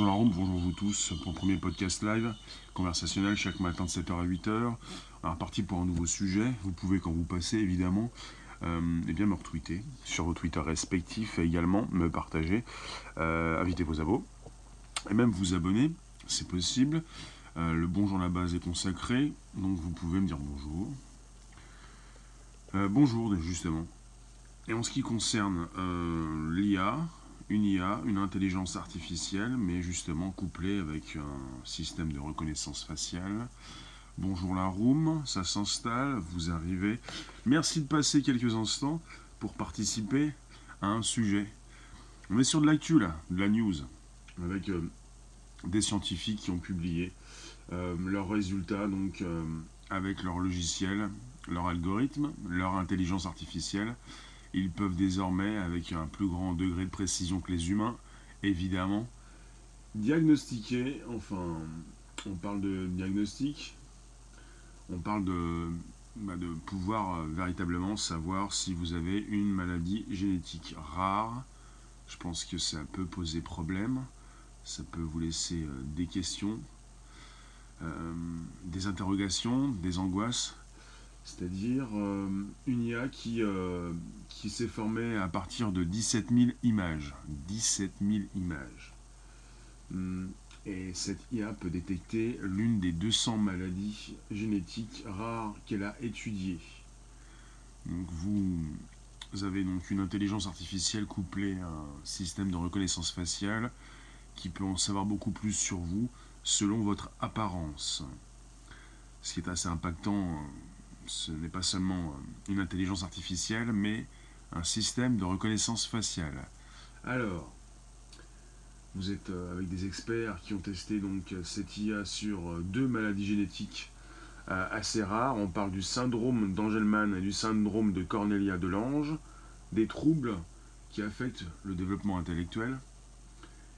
bonjour la room, bonjour vous tous pour le premier podcast live conversationnel chaque matin de 7h à 8h. On est reparti pour un nouveau sujet. Vous pouvez, quand vous passez évidemment, euh, eh bien me retweeter sur vos Twitter respectifs et également me partager, euh, inviter vos abos et même vous abonner, c'est possible. Euh, le bonjour à la base est consacré, donc vous pouvez me dire bonjour. bonjour, justement. Et en ce qui concerne l'IA, une IA, une intelligence artificielle, mais justement couplée avec un système de reconnaissance faciale. Bonjour la room, ça s'installe, vous arrivez. Merci de passer quelques instants pour participer à un sujet. On est sur de l'actu là, de la news, avec euh, des scientifiques qui ont publié euh, leurs résultats donc euh, avec leur logiciel, leur algorithme, leur intelligence artificielle ils peuvent désormais, avec un plus grand degré de précision que les humains, évidemment, diagnostiquer, enfin, on parle de diagnostic, on parle de, bah, pouvoir euh, véritablement savoir si vous avez une maladie génétique rare. Je pense que ça peut poser problème, ça peut vous laisser euh, des questions, euh, des interrogations, des angoisses c'est-à-dire euh, une IA qui, euh, qui s'est formée à partir de 17 000 images. 17 000 images. Hmm. Et cette IA peut détecter l'une des 200 maladies génétiques rares qu'elle a étudiées. Donc vous, avez donc une intelligence artificielle couplée à un système de reconnaissance faciale qui peut en savoir beaucoup plus sur vous selon votre apparence. Ce qui est assez impactant ce n'est pas seulement euh, une intelligence artificielle, mais un système de reconnaissance faciale. Alors, vous êtes euh, avec des experts qui ont testé donc cette IA sur euh, deux maladies génétiques assez rares. On parle du syndrome d'Angelman et du syndrome de Cornelia de Lange, des troubles qui affectent le développement intellectuel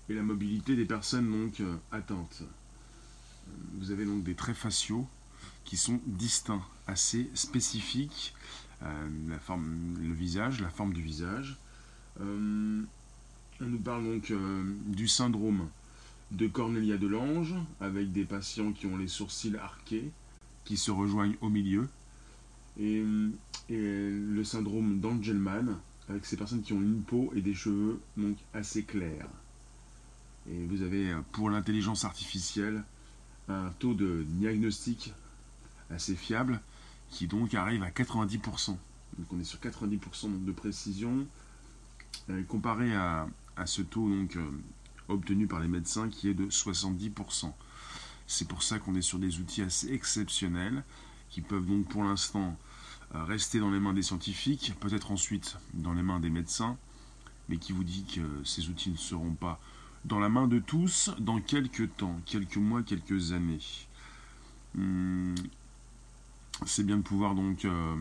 et la mobilité des personnes donc atteintes. Vous avez donc des traits faciaux qui sont distincts, assez spécifiques. Euh, la forme, le visage, la forme du visage. Euh, on nous parle donc euh, du syndrome de Cornelia de Lange, avec des patients qui ont les sourcils arqués, qui se rejoignent au milieu. Et, le syndrome d'Angelman, avec ces personnes qui ont une peau et des cheveux donc assez clairs. Et vous avez pour l'intelligence artificielle un taux de diagnostic assez fiable, qui donc arrive à 90%. Donc on est sur 90% de précision, euh, comparé à, ce taux donc, euh, obtenu par les médecins qui est de 70%. C'est pour ça qu'on est sur des outils assez exceptionnels, qui peuvent donc pour l'instant euh, rester dans les mains des scientifiques, peut-être ensuite dans les mains des médecins, mais qui vous dit que ces outils ne seront pas dans la main de tous dans quelques temps, quelques mois, quelques années. Hmm, c'est bien de pouvoir donc euh,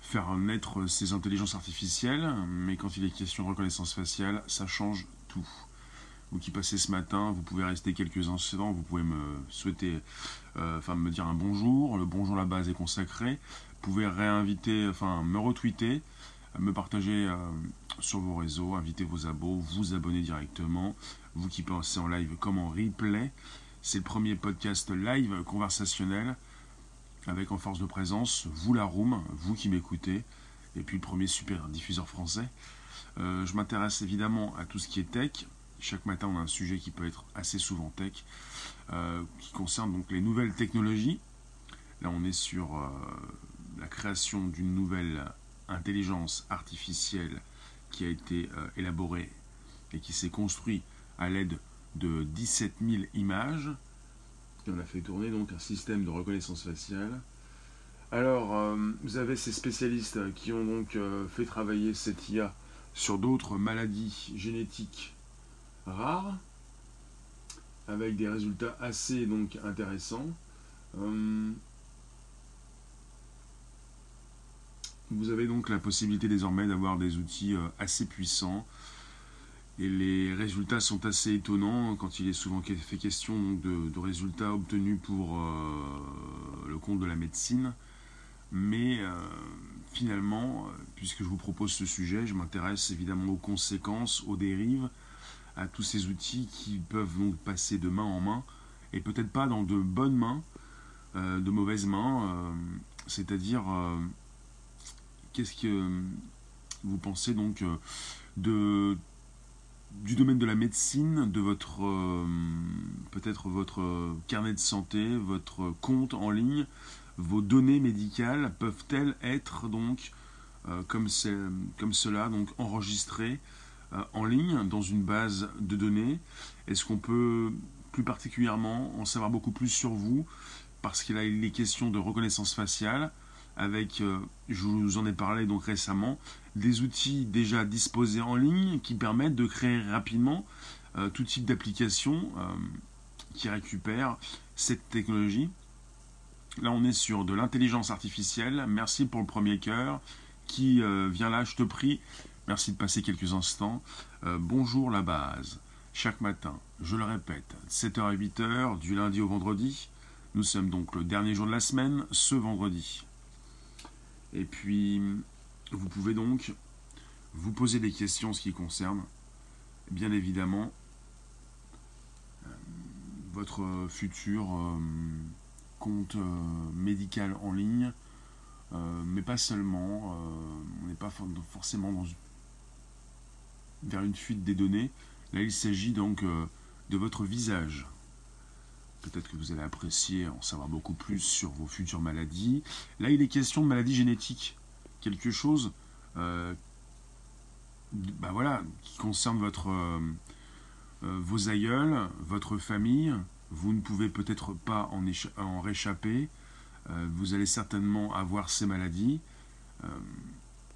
faire naître ces intelligences artificielles, mais quand il est question de reconnaissance faciale, ça change tout. Vous qui passez ce matin, vous pouvez rester quelques instants, vous pouvez me souhaiter, euh, me dire un bonjour, le bonjour à la base est consacré, vous pouvez réinviter, enfin me retweeter, me partager euh, sur vos réseaux, inviter vos abos, vous abonner directement, vous qui pensez en live comme en replay. C'est le premier podcast live conversationnel avec en force de présence vous la room, vous qui m'écoutez, et puis le premier super diffuseur français. Euh, je m'intéresse évidemment à tout ce qui est tech. Chaque matin, on a un sujet qui peut être assez souvent tech, euh, qui concerne donc les nouvelles technologies. Là, on est sur euh, la création d'une nouvelle intelligence artificielle qui a été élaborée et qui s'est construite à l'aide de 17 000 images on a fait tourner donc un système de reconnaissance faciale. Alors, euh, vous avez ces spécialistes qui ont donc euh, fait travailler cette IA sur d'autres maladies génétiques rares, avec des résultats assez donc intéressants. Euh, vous avez donc la possibilité désormais d'avoir des outils assez puissants et les résultats sont assez étonnants quand il est souvent fait question de, résultats obtenus pour euh, le compte de la médecine. Mais euh, finalement, puisque je vous propose ce sujet, je m'intéresse évidemment aux conséquences, aux dérives, à tous ces outils qui peuvent donc passer de main en main et peut-être pas dans de bonnes mains, euh, de mauvaises mains. Euh, c'est-à-dire, euh, qu'est-ce que vous pensez donc de du domaine de la médecine, de votre peut-être votre carnet de santé, votre compte en ligne, vos données médicales peuvent-elles être donc comme, comme cela donc enregistrées en ligne dans une base de données? Est-ce qu'on peut plus particulièrement en savoir beaucoup plus sur vous, parce qu'il a les questions de reconnaissance faciale, avec, euh, je vous en ai parlé donc récemment, des outils déjà disposés en ligne qui permettent de créer rapidement euh, tout type d'application euh, qui récupère cette technologie. Là, on est sur de l'intelligence artificielle. Merci pour le premier cœur qui vient là, je te prie. Merci de passer quelques instants. bonjour la base chaque matin, je le répète, 7h à 8h, du lundi au vendredi. Nous sommes donc le dernier jour de la semaine, ce vendredi. Et puis, vous pouvez donc vous poser des questions ce qui concerne, bien évidemment, euh, votre futur euh, compte euh, médical en ligne, mais pas seulement. on n'est pas forcément dans, vers une fuite des données, Là, il s'agit donc de votre visage. Peut-être que vous allez apprécier en savoir beaucoup plus sur vos futures maladies. Là, il est question de maladies génétiques. Quelque chose euh, bah voilà, qui concerne votre, euh, vos aïeuls, votre famille. Vous ne pouvez peut-être pas en, en réchapper. vous allez certainement avoir ces maladies.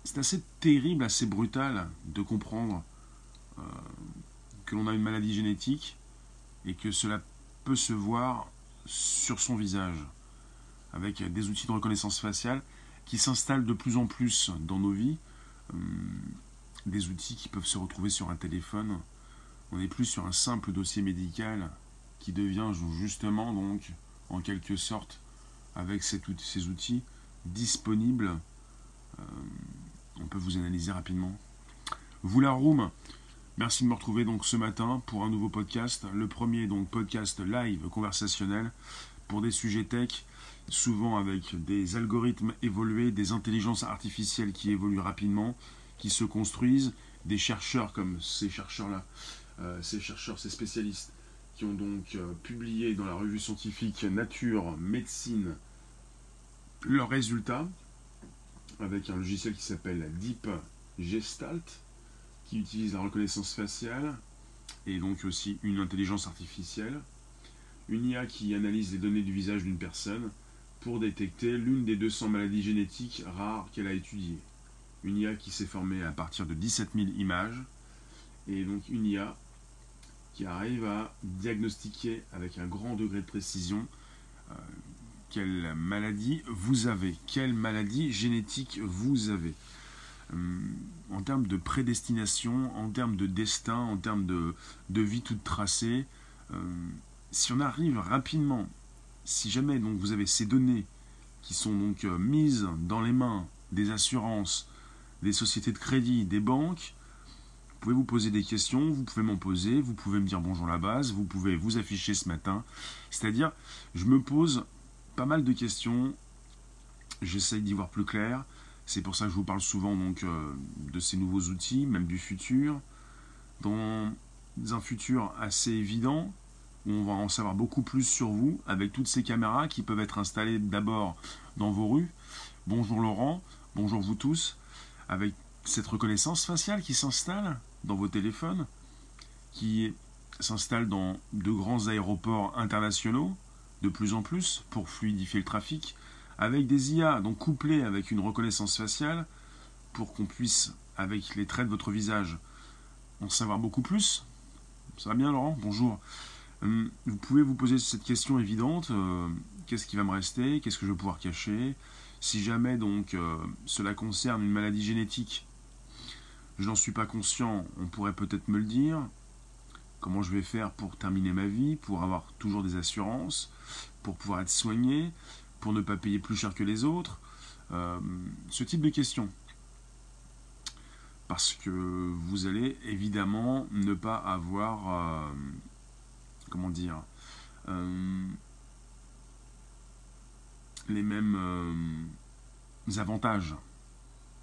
c'est assez terrible, assez brutal de comprendre que l'on a une maladie génétique et que cela peut se voir sur son visage, avec des outils de reconnaissance faciale qui s'installent de plus en plus dans nos vies, hum, des outils qui peuvent se retrouver sur un téléphone. On n'est plus sur un simple dossier médical qui devient justement donc en quelque sorte avec ces outils disponibles. Hum, on peut vous analyser rapidement. Vous la room, Merci de me retrouver donc ce matin pour un nouveau podcast. Le premier donc podcast live conversationnel pour des sujets tech, souvent avec des algorithmes évolués, des intelligences artificielles qui évoluent rapidement, qui se construisent, des chercheurs comme ces chercheurs-là, euh, ces chercheurs, ces spécialistes qui ont donc euh, publié dans la revue scientifique Nature Médecine leurs résultats avec un logiciel qui s'appelle Deep Gestalt qui utilise la reconnaissance faciale et donc aussi une intelligence artificielle. Une IA qui analyse les données du visage d'une personne pour détecter l'une des 200 maladies génétiques rares qu'elle a étudiées. Une IA qui s'est formée à partir de 17 000 images et donc une IA qui arrive à diagnostiquer avec un grand degré de précision euh, quelle maladie vous avez, quelle maladie génétique vous avez. Euh, en termes de prédestination, en termes de destin, en termes de, vie toute tracée, euh, si on arrive rapidement, si jamais donc vous avez ces données qui sont donc euh, mises dans les mains des assurances, des sociétés de crédit, des banques, vous pouvez vous poser des questions, vous pouvez m'en poser, vous pouvez me dire bonjour la base, vous pouvez vous afficher ce matin. C'est-à-dire, je me pose pas mal de questions, j'essaye d'y voir plus clair, c'est pour ça que je vous parle souvent donc euh, de ces nouveaux outils, même du futur. Dans un futur assez évident, où on va en savoir beaucoup plus sur vous, avec toutes ces caméras qui peuvent être installées d'abord dans vos rues. Bonjour Laurent, bonjour vous tous, avec cette reconnaissance faciale qui s'installe dans vos téléphones, qui s'installe dans de grands aéroports internationaux, de plus en plus, pour fluidifier le trafic, avec des IA, donc couplés avec une reconnaissance faciale, pour qu'on puisse, avec les traits de votre visage, en savoir beaucoup plus. Ça va bien Laurent? Bonjour. Hum, vous pouvez vous poser cette question évidente, euh, qu'est-ce qui va me rester? Qu'est-ce que je vais pouvoir cacher? Si jamais donc euh, cela concerne une maladie génétique, je n'en suis pas conscient, on pourrait peut-être me le dire. Comment je vais faire pour terminer ma vie, pour avoir toujours des assurances, pour pouvoir être soigné? Pour ne pas payer plus cher que les autres, euh, ce type de questions. parce que vous allez évidemment ne pas avoir, euh, comment dire, euh, les mêmes avantages.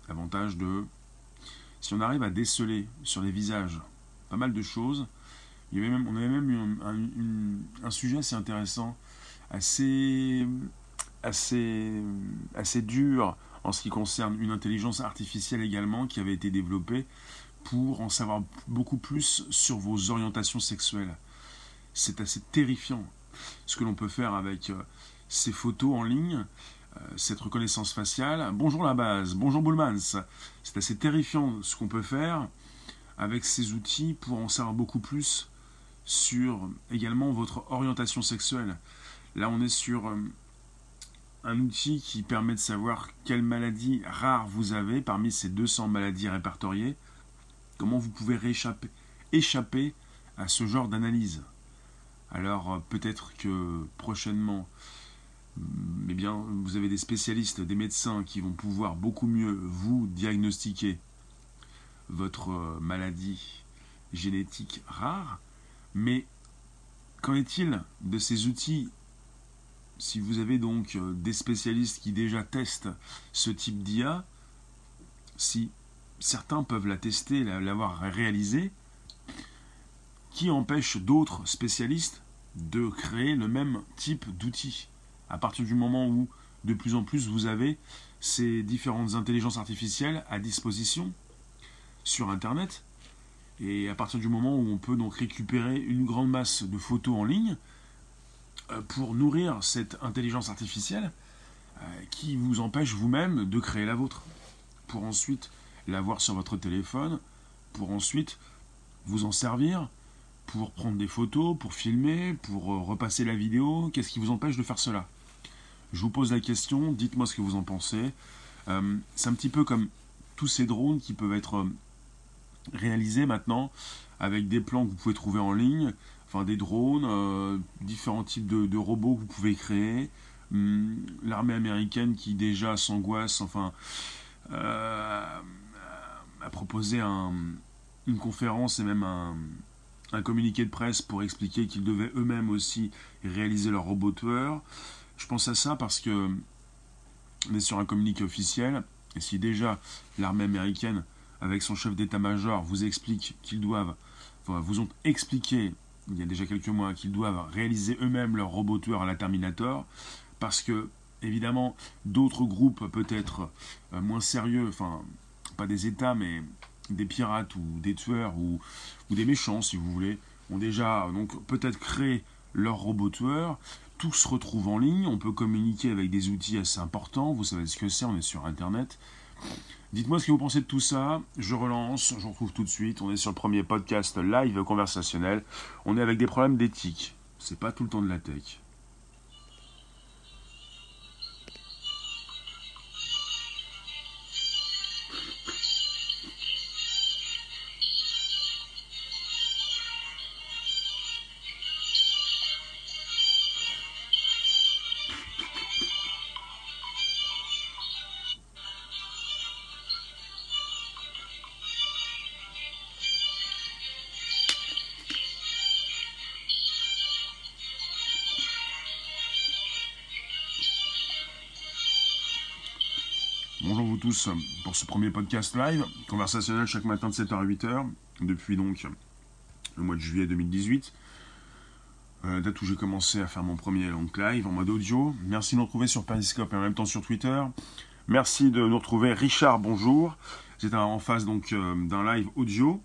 Avantages de, si on arrive à déceler sur les visages pas mal de choses, on avait même eu un, sujet assez intéressant, assez, assez, assez dur en ce qui concerne une intelligence artificielle également qui avait été développée pour en savoir beaucoup plus sur vos orientations sexuelles. C'est assez terrifiant ce que l'on peut faire avec euh, ces photos en ligne, euh, cette reconnaissance faciale. Bonjour la base, bonjour Bullmans. C'est assez terrifiant ce qu'on peut faire avec ces outils pour en savoir beaucoup plus sur également votre orientation sexuelle. Là, on est sur euh, un outil qui permet de savoir quelles maladies rares vous avez parmi ces 200 maladies répertoriées, comment vous pouvez échapper à ce genre d'analyse? Alors euh, peut-être que prochainement, mm, eh bien, vous avez des spécialistes, des médecins qui vont pouvoir beaucoup mieux vous diagnostiquer votre euh, maladie génétique rare, mais qu'en est-il de ces outils si vous avez donc euh, des spécialistes qui déjà testent ce type d'IA, si certains peuvent la tester, l'avoir réalisée, qui empêche d'autres spécialistes de créer le même type d'outils? À partir du moment où de plus en plus vous avez ces différentes intelligences artificielles à disposition sur Internet, et à partir du moment où on peut donc récupérer une grande masse de photos en ligne, pour nourrir cette intelligence artificielle euh, qui vous empêche vous-même de créer la vôtre, pour ensuite l'avoir sur votre téléphone, pour ensuite vous en servir, pour prendre des photos, pour filmer, pour euh, repasser la vidéo. Qu'est-ce qui vous empêche de faire cela? Je vous pose la question, dites-moi ce que vous en pensez. c'est un petit peu comme tous ces drones qui peuvent être réalisés maintenant avec des plans que vous pouvez trouver en ligne, enfin des drones, euh, différents types de, robots que vous pouvez créer. Hum, l'armée américaine qui déjà s'angoisse, enfin, euh, a proposé une conférence et même un, communiqué de presse pour expliquer qu'ils devaient eux-mêmes aussi réaliser leur robot tueur. Je pense à ça parce que on est sur un communiqué officiel, et si déjà l'armée américaine, avec son chef d'état-major, vous explique qu'ils doivent, vous ont expliqué il y a déjà quelques mois, qu'ils doivent réaliser eux-mêmes leur robot tueur à la Terminator, parce que, évidemment, d'autres groupes peut-être euh, moins sérieux, enfin, pas des États, mais des pirates ou des tueurs ou, des méchants, si vous voulez, ont déjà donc peut-être créé leur robot tueur. Tout se retrouve en ligne, on peut communiquer avec des outils assez importants, vous savez ce que c'est, on est sur Internet. Dites-moi ce que vous pensez de tout ça. Je relance, je retrouve tout de suite. On est sur le premier podcast live conversationnel. On est avec des problèmes d'éthique. C'est pas tout le temps de la tech. Pour ce premier podcast live, conversationnel chaque matin de 7h à 8h, depuis donc le mois de juillet 2018. Euh, date où j'ai commencé à faire mon premier long live en mode audio. Merci de nous retrouver sur Periscope et en même temps sur Twitter. Merci de nous retrouver. Richard, bonjour. Vous en face donc euh, d'un live audio.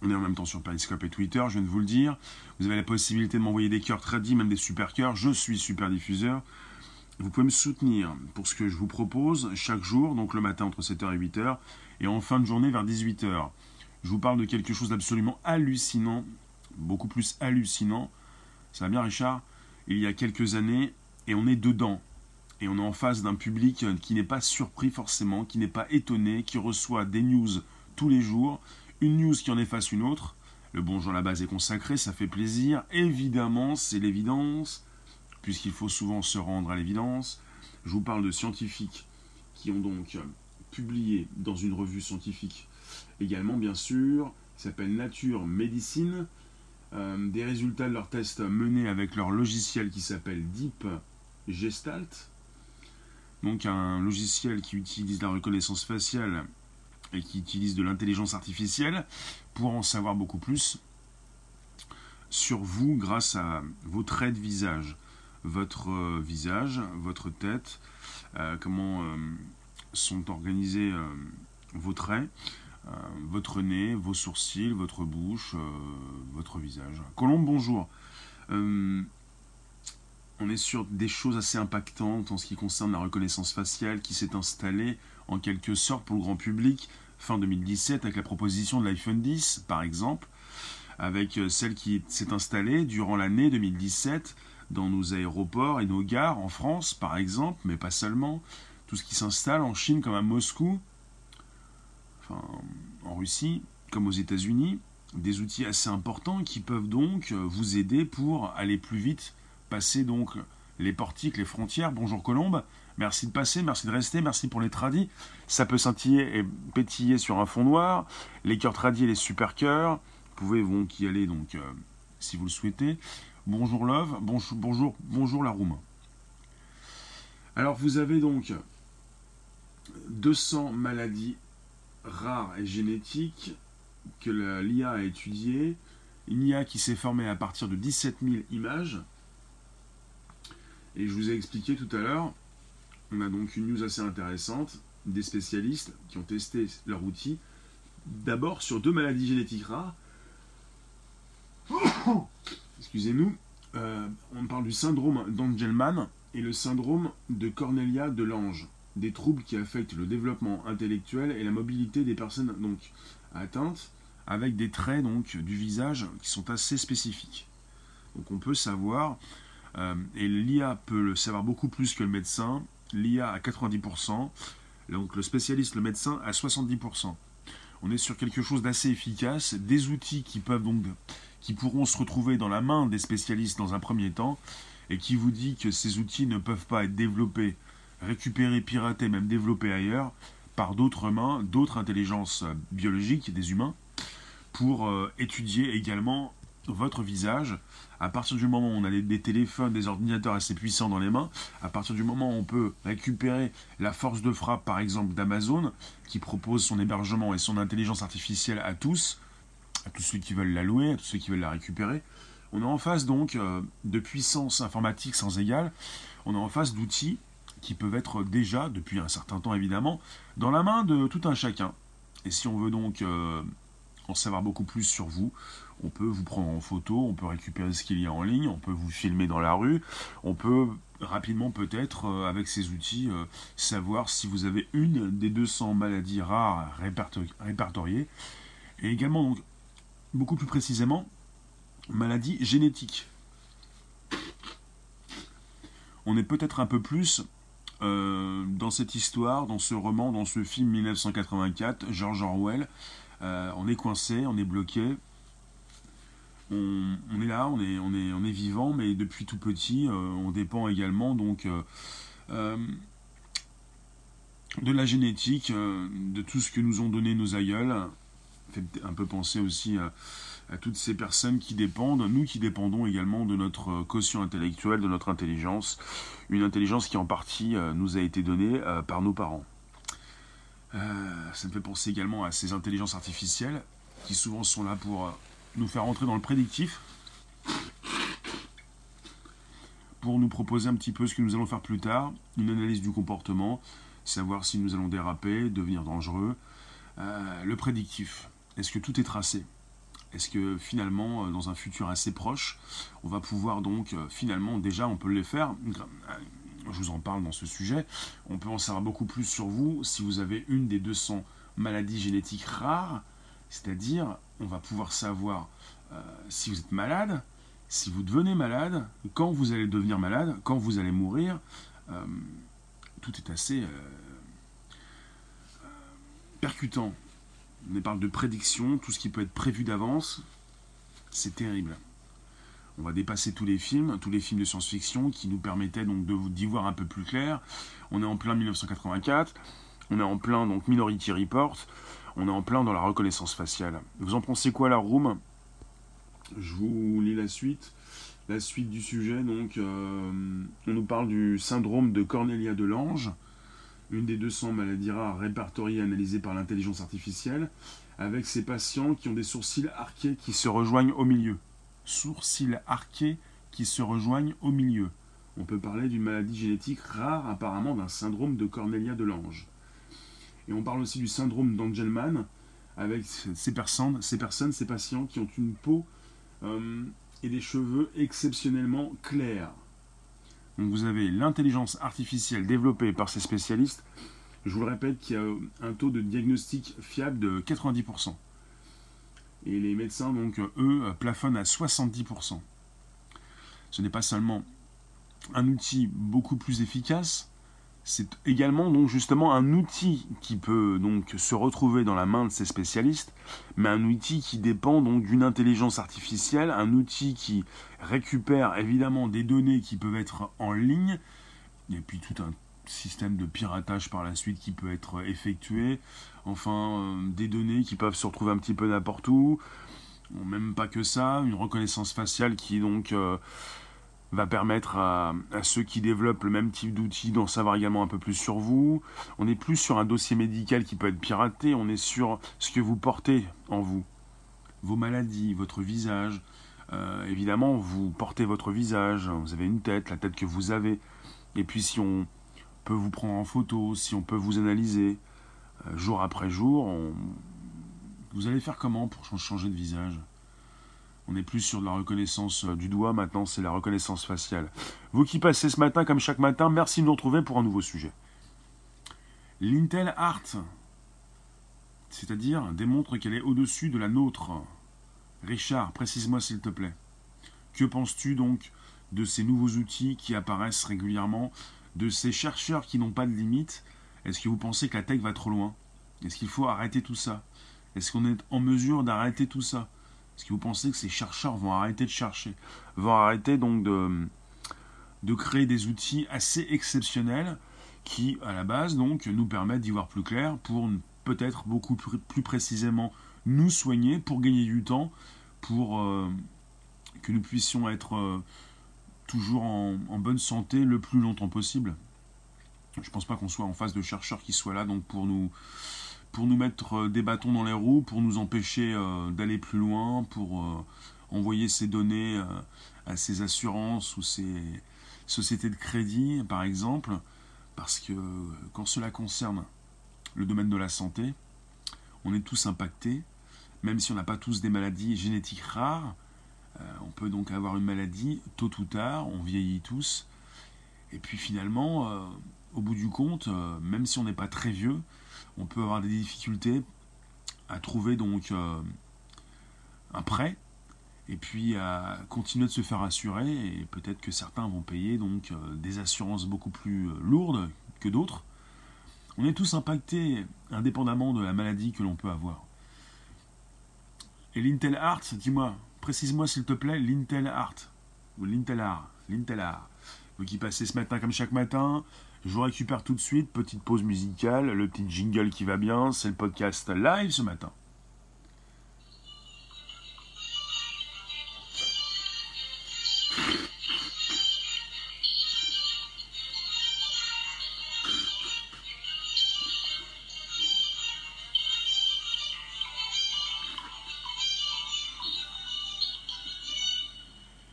On est en même temps sur Periscope et Twitter, je viens de vous le dire. Vous avez la possibilité de m'envoyer des cœurs tradis, même des super cœurs. Je suis super diffuseur. Vous pouvez me soutenir pour ce que je vous propose chaque jour, donc le matin entre 7h et 8h, et en fin de journée vers 18h. Je vous parle de quelque chose d'absolument hallucinant, beaucoup plus hallucinant. Ça va bien Richard Il y a quelques années, et on est dedans. Et on est en face d'un public qui n'est pas surpris forcément, qui n'est pas étonné, qui reçoit des news tous les jours, une news qui en efface une autre. Le bonjour à la base est consacré, ça fait plaisir. Évidemment, c'est l'évidence puisqu'il faut souvent se rendre à l'évidence. Je vous parle de scientifiques qui ont donc publié dans une revue scientifique également bien sûr, qui s'appelle Nature Médecine, euh, des résultats de leurs tests menés avec leur logiciel qui s'appelle Deep Gestalt. Donc un logiciel qui utilise la reconnaissance faciale et qui utilise de l'intelligence artificielle pour en savoir beaucoup plus sur vous grâce à vos traits de visage, votre euh, visage, votre tête, euh, comment euh, sont organisés vos traits, votre nez, vos sourcils, votre bouche, votre visage. Colombe, bonjour. on est sur des choses assez impactantes en ce qui concerne la reconnaissance faciale qui s'est installée en quelque sorte pour le grand public fin 2017 avec la proposition de l'iPhone 10 par exemple avec celle qui s'est installée durant l'année 2017 dans nos aéroports et nos gares en France, par exemple, mais pas seulement. Tout ce qui s'installe en Chine comme à Moscou, en Russie, comme aux États-Unis, des outils assez importants qui peuvent donc euh, vous aider pour aller plus vite, passer donc les portiques, les frontières. Bonjour Colombe, merci de passer, merci de rester, merci pour les tradis. Ça peut scintiller et pétiller sur un fond noir. Les cœurs tradis et les super cœurs, vous pouvez y aller donc, euh, si vous le souhaitez. Bonjour Love, bonjour, bonjour, la room. Alors vous avez donc 200 maladies rares et génétiques que l'IA a étudiées. Une IA qui s'est formée à partir de 17 000 images. Et je vous ai expliqué tout à l'heure, on a donc une news assez intéressante des spécialistes qui ont testé leur outil. D'abord sur deux maladies génétiques rares excusez-nous, euh, on parle du syndrome d'Angelman et le syndrome de Cornelia de Lange, des troubles qui affectent le développement intellectuel et la mobilité des personnes donc atteintes, avec des traits donc du visage qui sont assez spécifiques. Donc on peut savoir, euh, et l'IA peut le savoir beaucoup plus que le médecin, l'IA à 90%, donc le spécialiste, le médecin à 70%. On est sur quelque chose d'assez efficace, des outils qui peuvent donc qui pourront se retrouver dans la main des spécialistes dans un premier temps, et qui vous dit que ces outils ne peuvent pas être développés, récupérés, piratés, même développés ailleurs, par d'autres mains, d'autres intelligences biologiques, des humains, pour euh, étudier également votre visage. À partir du moment où on a des téléphones, des ordinateurs assez puissants dans les mains, à partir du moment où on peut récupérer la force de frappe, par exemple, d'Amazon, qui propose son hébergement et son intelligence artificielle à tous, à tous ceux qui veulent la louer, à tous ceux qui veulent la récupérer. On est en face donc euh, de puissance informatique sans égale, on est en face d'outils qui peuvent être déjà, depuis un certain temps évidemment, dans la main de tout un chacun. Et si on veut donc euh, en savoir beaucoup plus sur vous, on peut vous prendre en photo, on peut récupérer ce qu'il y a en ligne, on peut vous filmer dans la rue, on peut rapidement peut-être euh, avec ces outils savoir si vous avez une des 200 maladies rares répertoriées. Et également donc beaucoup plus précisément, maladie génétique. On est peut-être un peu plus euh, dans cette histoire, dans ce roman, dans ce film 1984, George Orwell. Euh, on est coincé, on est bloqué. On, est là, on est, vivant, mais depuis tout petit, euh, on dépend également donc de la génétique, de tout ce que nous ont donné nos aïeuls, fait un peu penser aussi à, toutes ces personnes qui dépendent, nous qui dépendons également de notre caution intellectuelle, de notre intelligence, une intelligence qui en partie euh, nous a été donnée euh, par nos parents. Euh, ça me fait penser également à ces intelligences artificielles qui souvent sont là pour nous faire entrer dans le prédictif, pour nous proposer un petit peu ce que nous allons faire plus tard, une analyse du comportement, savoir si nous allons déraper, devenir dangereux, le prédictif. Est-ce que tout est tracé? Est-ce que finalement, euh, dans un futur assez proche, on va pouvoir donc, euh, finalement, déjà, on peut le faire? Euh, je vous en parle dans ce sujet, on peut en savoir beaucoup plus sur vous si vous avez une des 200 maladies génétiques rares, c'est-à-dire on va pouvoir savoir si vous êtes malade, si vous devenez malade, quand vous allez devenir malade, quand vous allez mourir, tout est assez percutant on parle de prédiction, tout ce qui peut être prévu d'avance, c'est terrible. On va dépasser tous les films, tous les films de science-fiction qui nous permettaient donc d'y voir un peu plus clair. On est en plein 1984, on est en plein donc Minority Report, On est en plein dans la reconnaissance faciale. Vous en pensez quoi, la room? Je vous lis la suite. La suite du sujet, donc, euh, on nous parle du syndrome de Cornelia de Lange, une des 200 maladies rares répertoriées et analysées par l'intelligence artificielle, avec ces patients qui ont des sourcils arqués qui se rejoignent au milieu. Sourcils arqués qui se rejoignent au milieu. On peut parler d'une maladie génétique rare, apparemment d'un syndrome de Cornelia de Lange. Et on parle aussi du syndrome d'Angelman, avec ces personnes, ces personnes, ces patients qui ont une peau euh, et des cheveux exceptionnellement clairs. Donc vous avez l'intelligence artificielle développée par ces spécialistes. Je vous le répète, qui a un taux de diagnostic fiable de 90%. Et les médecins, donc, eux, plafonnent à 70%. Ce n'est pas seulement un outil beaucoup plus efficace, c'est également donc justement un outil qui peut donc se retrouver dans la main de ces spécialistes, mais un outil qui dépend donc d'une intelligence artificielle, un outil qui récupère évidemment des données qui peuvent être en ligne, et puis tout un système de piratage par la suite qui peut être effectué, enfin euh, des données qui peuvent se retrouver un petit peu n'importe où, même pas que ça, une reconnaissance faciale qui donc euh, va permettre à, ceux qui développent le même type d'outils d'en savoir également un peu plus sur vous. On n'est plus sur un dossier médical qui peut être piraté, on est sur ce que vous portez en vous. Vos maladies, votre visage. Euh, évidemment, vous portez votre visage, vous avez une tête, la tête que vous avez. Et puis si on peut vous prendre en photo, si on peut vous analyser euh, jour après jour, vous allez faire comment pour changer de visage? On n'est plus sur de la reconnaissance euh, du doigt, maintenant c'est la reconnaissance faciale. Vous qui passez ce matin comme chaque matin, merci de nous retrouver pour un nouveau sujet. L'Intel Art, c'est-à-dire démontre qu'elle est au-dessus de la nôtre. Richard, précise-moi s'il te plaît. Que penses-tu donc de ces nouveaux outils qui apparaissent régulièrement, de ces chercheurs qui n'ont pas de limite Est-ce que vous pensez que la tech va trop loin? Est-ce qu'il faut arrêter tout ça? Est-ce qu'on est en mesure d'arrêter tout ça? Est-ce que vous pensez que ces chercheurs vont arrêter de chercher Vont arrêter donc de, créer des outils assez exceptionnels qui, à la base, donc, nous permettent d'y voir plus clair pour peut-être beaucoup plus précisément nous soigner, pour gagner du temps, pour euh, que nous puissions être euh, toujours en, en, bonne santé le plus longtemps possible. Je ne pense pas qu'on soit en face de chercheurs qui soient là donc pour nous pour nous mettre euh, des bâtons dans les roues, pour nous empêcher euh, d'aller plus loin, pour euh, envoyer ces données à ces assurances ou ces sociétés de crédit, par exemple, parce que quand cela concerne le domaine de la santé, on est tous impactés, même si on n'a pas tous des maladies génétiques rares, on peut donc avoir une maladie tôt ou tard, on vieillit tous, et puis finalement, au bout du compte, même si on n'est pas très vieux, on peut avoir des difficultés à trouver donc euh, un prêt et puis à continuer de se faire assurer et peut-être que certains vont payer donc euh, des assurances beaucoup plus euh, lourdes que d'autres. On est tous impactés indépendamment de la maladie que l'on peut avoir. Et l'Intel Art, dis-moi, précise-moi s'il te plaît, l'Intel Art ou l'Intel Art, l'Intel Art. Vous qui passez ce matin comme chaque matin, je vous récupère tout de suite, petite pause musicale, le petit jingle qui va bien, c'est le podcast live ce matin.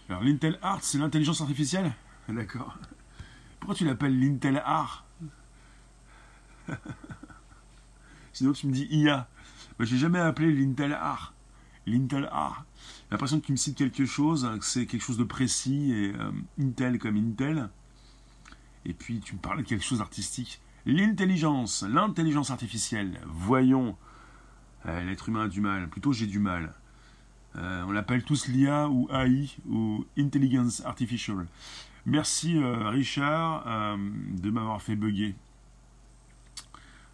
Alors l'Intel Art, c'est l'intelligence artificielle? D'accord. Tu l'appelles l'Intel Art Sinon tu me dis IA. Je j'ai jamais appelé l'Intel Art. L'Intel Art. J'ai l'impression que tu me cites quelque chose, que c'est quelque chose de précis, et euh, Intel comme Intel. Et puis tu me parlais de quelque chose d'artistique. L'intelligence, l'intelligence artificielle. Voyons. Euh, l'être humain a du mal. Plutôt j'ai du mal. Euh, on l'appelle tous l'IA ou AI ou Intelligence Artificial. Merci euh, Richard euh, de m'avoir fait bugger.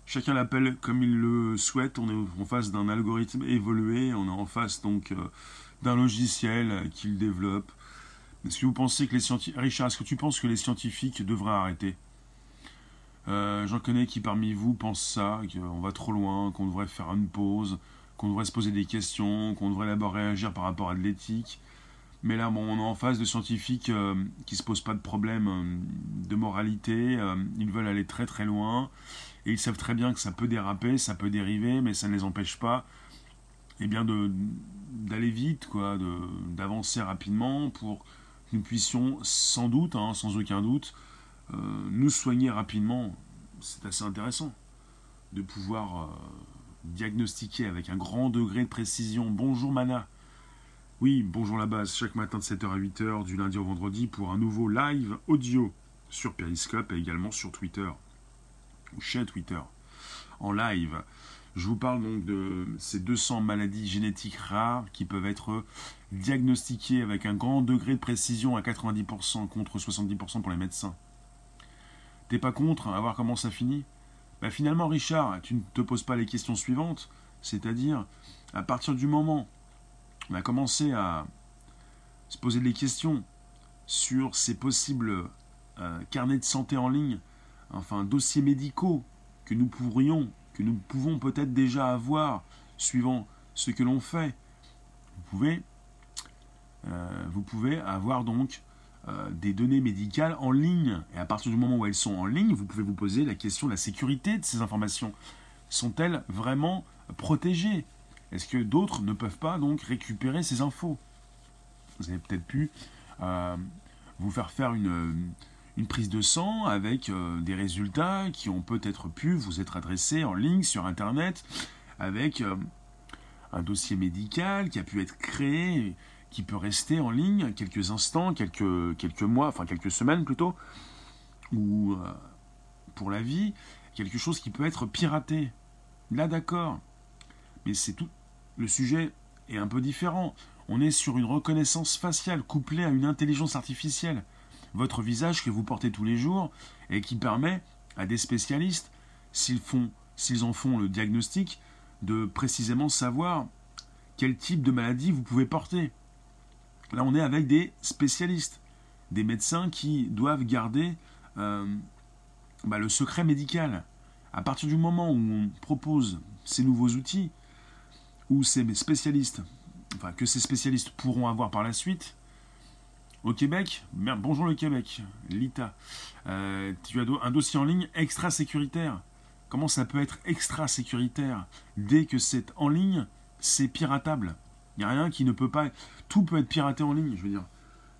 Chacun l'appelle comme il le souhaite. On est en face d'un algorithme évolué. On est en face donc euh, d'un logiciel qu'il développe. Est-ce que vous pensez que les scientifiques... Richard, est-ce que tu penses que les scientifiques devraient arrêter? J'en connais qui parmi vous pensent ça, qu'on va trop loin, qu'on devrait faire une pause, qu'on devrait se poser des questions, qu'on devrait d'abord réagir par rapport à de l'éthique. Mais là, bon, on est en face de scientifiques euh, qui se posent pas de problème euh, de moralité. ils veulent aller très très loin. Et ils savent très bien que ça peut déraper, ça peut dériver, mais ça ne les empêche pas eh bien, d'aller vite, quoi, d'avancer rapidement pour que nous puissions sans doute, hein, sans aucun doute, nous soigner rapidement. C'est assez intéressant de pouvoir diagnostiqué avec un grand degré de précision. Bonjour Mana. Oui, bonjour la base, chaque matin de 7h à 8h, du lundi au vendredi, pour un nouveau live audio sur Periscope et également sur Twitter, ou chez Twitter, en live. Je vous parle donc de ces 200 maladies génétiques rares qui peuvent être diagnostiquées avec un grand degré de précision à 90% contre 70% pour les médecins. T'es pas contre à voir comment ça finit? Bah, finalement, Richard, tu ne te poses pas les questions suivantes, c'est-à-dire, à partir du moment on a commencé à se poser des questions sur ces possibles euh, carnets de santé en ligne, enfin dossiers médicaux que nous pourrions, que nous pouvons peut-être déjà avoir suivant ce que l'on fait, vous pouvez, euh, avoir donc euh, des données médicales en ligne. Et à partir du moment où elles sont en ligne, vous pouvez vous poser la question de la sécurité de ces informations. Sont-elles vraiment protégées? Est-ce que d'autres ne peuvent pas donc récupérer ces infos? Vous avez peut-être pu euh, vous faire faire une, une, prise de sang avec euh, des résultats qui ont peut-être pu vous être adressés en ligne sur Internet avec un dossier médical qui a pu être créé qui peut rester en ligne quelques instants, quelques, quelques mois, enfin quelques semaines plutôt, ou euh, pour la vie, quelque chose qui peut être piraté. Là d'accord, mais c'est tout. Le sujet est un peu différent. On est sur une reconnaissance faciale couplée à une intelligence artificielle. Votre visage que vous portez tous les jours et qui permet à des spécialistes, s'ils font, s'ils en font le diagnostic, de précisément savoir quel type de maladie vous pouvez porter. Là, on est avec des spécialistes, des médecins qui doivent garder euh, bah, le secret médical. À partir du moment où on propose ces nouveaux outils, où ces spécialistes, enfin que ces spécialistes pourront avoir par la suite, au Québec, bonjour le Québec, Lita, euh, tu as un dossier en ligne extra sécuritaire. Comment ça peut être extra sécuritaire Dès que c'est en ligne, c'est piratable. Il n'y a rien qui ne peut pas. Tout peut être piraté en ligne, je veux dire.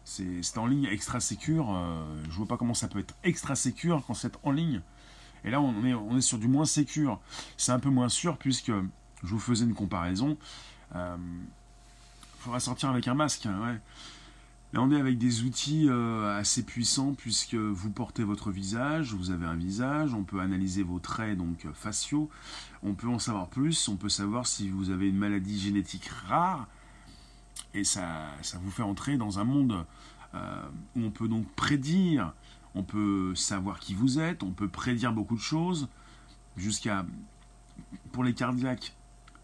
C'est en ligne extra sécure. Euh, je vois pas comment ça peut être extra sécure quand c'est en ligne. Et là, on est, on est sur du moins sécure. C'est un peu moins sûr puisque je vous faisais une comparaison. Il euh, faudra sortir avec un masque. Hein, ouais. On est avec des outils euh, assez puissants puisque vous portez votre visage, vous avez un visage, on peut analyser vos traits donc faciaux, on peut en savoir plus, on peut savoir si vous avez une maladie génétique rare et ça, ça vous fait entrer dans un monde euh, où on peut donc prédire, on peut savoir qui vous êtes, on peut prédire beaucoup de choses jusqu'à pour les cardiaques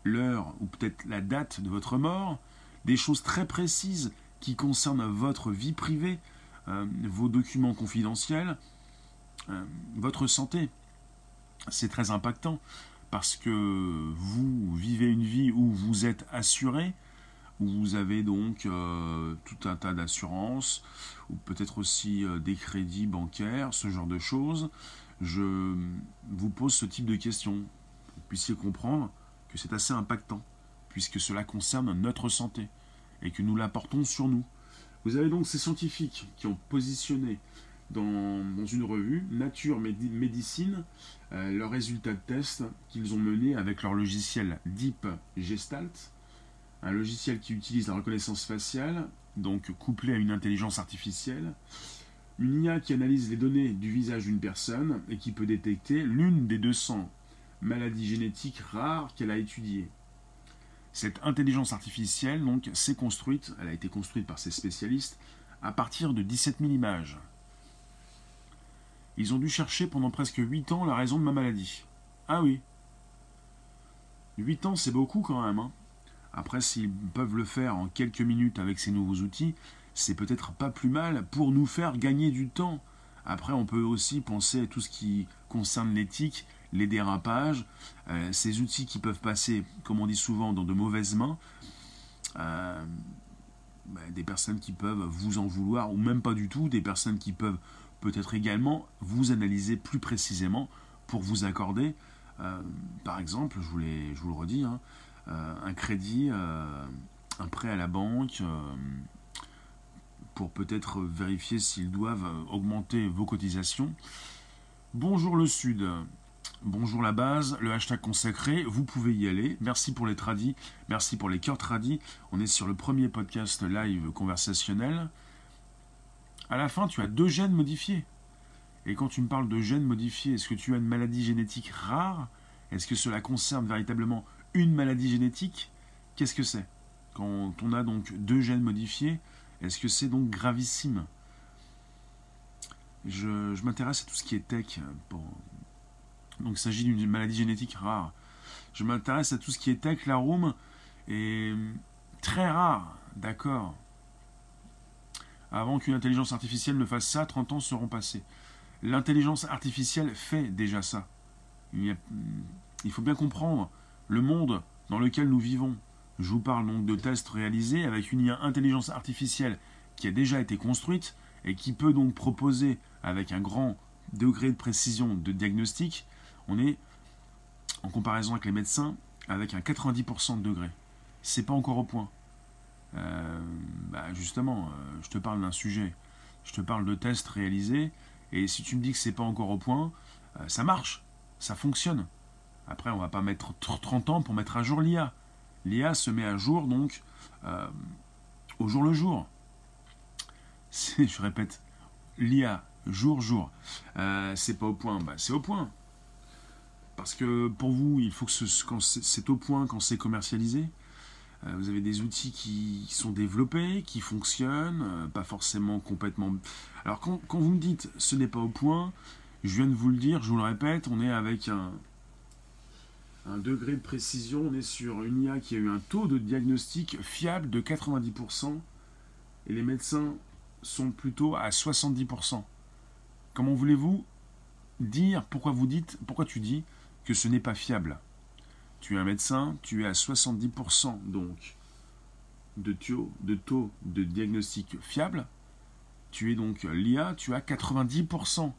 l'heure ou peut-être la date de votre mort, des choses très précises qui concerne votre vie privée, euh, vos documents confidentiels, euh, votre santé. C'est très impactant parce que vous vivez une vie où vous êtes assuré, où vous avez donc euh, tout un tas d'assurances, ou peut-être aussi des crédits bancaires, ce genre de choses. Je vous pose ce type de questions, pour que vous puissiez comprendre c'est assez impactant, puisque cela concerne notre santé et que nous l'apportons sur nous. Vous avez donc ces scientifiques qui ont positionné dans, une revue, Nature Médecine, euh, leurs résultats de test qu'ils ont menés avec leur logiciel Deep Gestalt, un logiciel qui utilise la reconnaissance faciale, donc couplé à une intelligence artificielle, une IA qui analyse les données du visage d'une personne et qui peut détecter l'une des 200 maladies génétiques rares qu'elle a étudiées. Cette intelligence artificielle, donc, s'est construite, elle a été construite par ces spécialistes, à partir de 17 000 images. Ils ont dû chercher pendant presque 8 ans la raison de ma maladie. Ah oui. 8 ans, c'est beaucoup quand même. Hein. Après, s'ils peuvent le faire en quelques minutes avec ces nouveaux outils, c'est peut-être pas plus mal pour nous faire gagner du temps Après, on peut aussi penser à tout ce qui concerne l'éthique, les dérapages, euh, ces outils qui peuvent passer, comme on dit souvent, dans de mauvaises mains. Euh, bah, des personnes qui peuvent vous en vouloir, ou même pas du tout, des personnes qui peuvent peut-être également vous analyser plus précisément pour vous accorder, euh, par exemple, je vous, je vous le redis, hein, un crédit, un prêt à la banque, pour peut-être vérifier s'ils doivent augmenter vos cotisations. Bonjour le Sud, bonjour la base, le hashtag consacré, vous pouvez y aller. Merci pour les tradis, merci pour les cœurs tradis. On est sur le premier podcast live conversationnel. À la fin, tu as deux gènes modifiés. Et quand tu me parles de gènes modifiés, est-ce que tu as une maladie génétique rare? Est-ce que cela concerne véritablement une maladie génétique? Qu'est-ce que c'est? Quand on a donc deux gènes modifiés, est-ce que c'est donc gravissime? Je, m'intéresse à tout ce qui est tech. Donc il s'agit d'une maladie génétique rare. Je m'intéresse à tout ce qui est tech, la room, est très rare, d'accord. Avant qu'une intelligence artificielle ne fasse ça, 30 ans seront passés. L'intelligence artificielle fait déjà ça. il faut bien comprendre le monde dans lequel nous vivons. Je vous parle donc de tests réalisés avec une intelligence artificielle qui a déjà été construite et qui peut donc proposer avec un grand degré de précision de diagnostic, on est en comparaison avec les médecins avec un 90% de degré. C'est pas encore au point. Euh, bah, justement, euh, je te parle d'un sujet, je te parle de tests réalisés, et si tu me dis que c'est pas encore au point, euh, ça marche, ça fonctionne. Après, on va pas mettre 30 ans pour mettre à jour l'IA. L'IA se met à jour donc au jour le jour. Je répète, l'IA jour jour. C'est pas au point, bah, c'est au point. Parce que pour vous, il faut que c'est au point quand c'est commercialisé. Euh, vous avez des outils qui sont développés, qui fonctionnent, pas forcément complètement. Alors quand, quand vous me dites ce n'est pas au point, je viens de vous le dire, je vous le répète, on est avec un, un degré de précision, on est sur une IA qui a eu un taux de diagnostic fiable de 90%, et les médecins sont plutôt à 70%. Comment voulez-vous dire, pourquoi vous dites, pourquoi tu dis que ce n'est pas fiable Tu es un médecin, tu es à 70% donc de taux, de taux de diagnostic fiable, tu es donc l'IA, tu as 90%.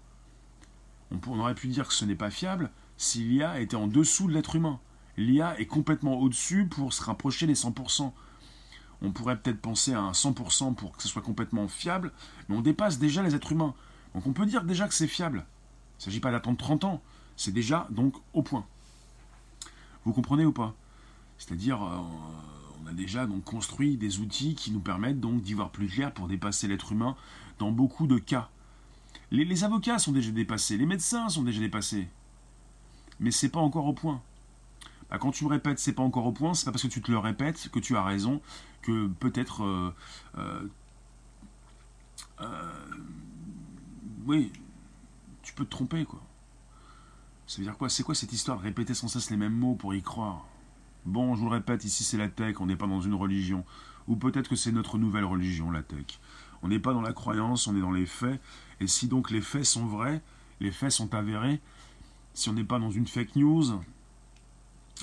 On aurait pu dire que ce n'est pas fiable, si l'IA était en dessous de l'être humain. L'IA est complètement au-dessus pour se rapprocher des 100%. On pourrait peut-être penser à un 100% pour que ce soit complètement fiable, mais on dépasse déjà les êtres humains. Donc on peut dire déjà que c'est fiable. Il ne s'agit pas d'attendre 30 ans, c'est déjà donc au point. Vous comprenez ou pas? C'est-à-dire, euh, on a déjà donc construit des outils qui nous permettent donc d'y voir plus clair pour dépasser l'être humain dans beaucoup de cas. Les, avocats sont déjà dépassés, les médecins sont déjà dépassés mais c'est pas encore au point. Bah, quand tu me répètes c'est pas encore au point, c'est pas parce que tu te le répètes que tu as raison, que peut-être euh, euh, oui, tu peux te tromper quoi. Ça veut dire quoi? C'est quoi cette histoire de répéter sans cesse les mêmes mots pour y croire? Bon, je vous le répète, ici c'est la tech, on n'est pas dans une religion. Ou peut-être que c'est notre nouvelle religion, la tech. On n'est pas dans la croyance, on est dans les faits. Et si donc les faits sont vrais, les faits sont avérés, si on n'est pas dans une fake news,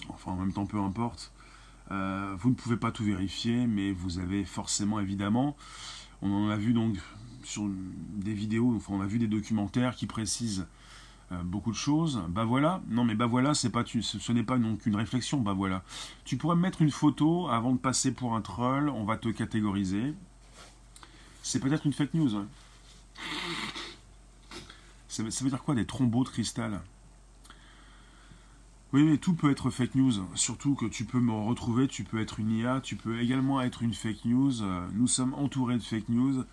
enfin en même temps peu importe, euh, vous ne pouvez pas tout vérifier, mais vous avez forcément évidemment, on en a vu donc sur des vidéos, enfin on a vu des documentaires qui précisent beaucoup de choses. Bah voilà, non mais bah voilà, c'est pas ce, n'est pas donc une réflexion, bah voilà. Tu pourrais me mettre une photo avant de passer pour un troll, on va te catégoriser. C'est peut-être une fake news. Hein. Ça, ça veut dire quoi des trombeaux de cristal? Oui, mais tout peut être fake news. Surtout que tu peux me retrouver, tu peux être une IA, tu peux également être une fake news. Euh, nous sommes entourés de fake news.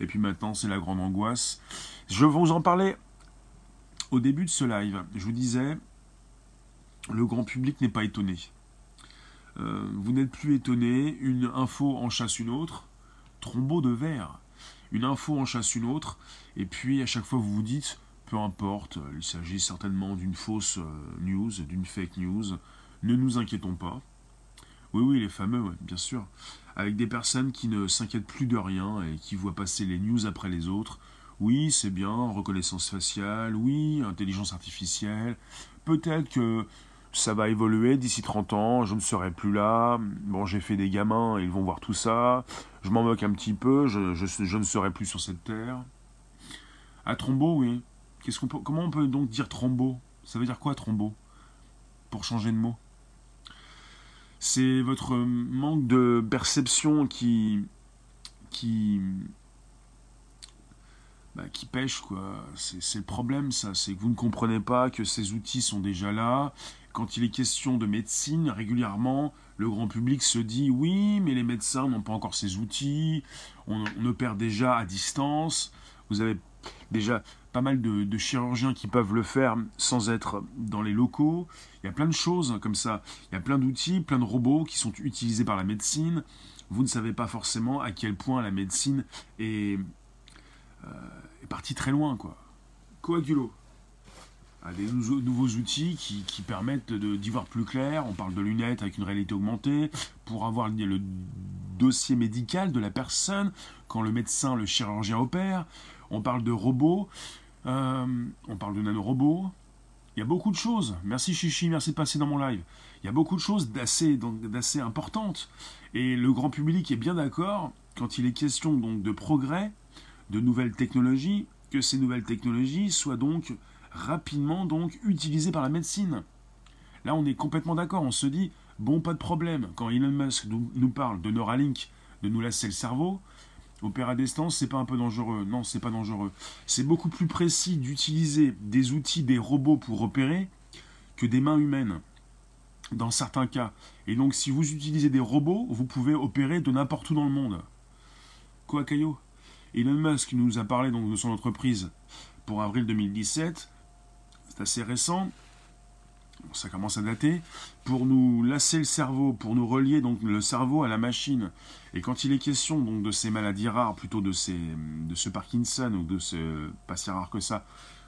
Et puis maintenant, c'est la grande angoisse. Je vais vous en parler au début de ce live. Je vous disais, le grand public n'est pas étonné. Euh, vous n'êtes plus étonné. Une info en chasse une autre. Trombeau de verre. Une info en chasse une autre. Et puis à chaque fois, vous vous dites peu importe, il s'agit certainement d'une fausse euh, news, d'une fake news. Ne nous inquiétons pas. Oui, oui, les fameux, bien sûr. Avec des personnes qui ne s'inquiètent plus de rien et qui voient passer les news après les autres. Oui, c'est bien, reconnaissance faciale, oui, intelligence artificielle. Peut-être que ça va évoluer d'ici 30 ans, je ne serai plus là. Bon, j'ai fait des gamins, ils vont voir tout ça. Je m'en moque un petit peu, je, ne serai plus sur cette terre. À Trombo, oui. Comment on peut donc dire Trombo? Ça veut dire quoi Trombo? Pour changer de mot? C'est votre manque de perception qui, bah, qui pêche, quoi. C'est le problème, ça. C'est que vous ne comprenez pas que ces outils sont déjà là. Quand il est question de médecine, régulièrement, le grand public se dit oui, mais les médecins n'ont pas encore ces outils. On, opère déjà à distance. Vous avez déjà pas mal de, chirurgiens qui peuvent le faire sans être dans les locaux. Il y a plein de choses comme ça. Il y a plein d'outils, plein de robots qui sont utilisés par la médecine. Vous ne savez pas forcément à quel point la médecine est, euh, est partie très loin, quoi. Coagulo. A des nouveaux, outils qui, permettent d'y voir plus clair. On parle de lunettes avec une réalité augmentée pour avoir le dossier médical de la personne quand le médecin, le chirurgien opère. On parle de robots, euh, on parle de nanorobots. Il y a beaucoup de choses. Merci Chichi, merci de passer dans mon live. Il y a beaucoup de choses d'assez importantes. Et le grand public est bien d'accord quand il est question donc de progrès de nouvelles technologies, que ces nouvelles technologies soient donc rapidement donc utilisées par la médecine. Là, on est complètement d'accord. On se dit, bon, pas de problème. Quand Elon Musk nous parle de Neuralink, de nous lasser le cerveau, opérer à distance, c'est pas un peu dangereux. Non, c'est pas dangereux. C'est beaucoup plus précis d'utiliser des outils, des robots pour opérer que des mains humaines. Dans certains cas. Et donc, si vous utilisez des robots, vous pouvez opérer de n'importe où dans le monde. Quoi, Caillot? Elon Musk nous a parlé donc de son entreprise pour avril 2017. C'est assez récent. Ça commence à dater. Pour nous lasser le cerveau, pour nous relier donc le cerveau à la machine. Et quand il est question donc de ces maladies rares, plutôt de, de ce Parkinson ou de ce, pas si rare que ça,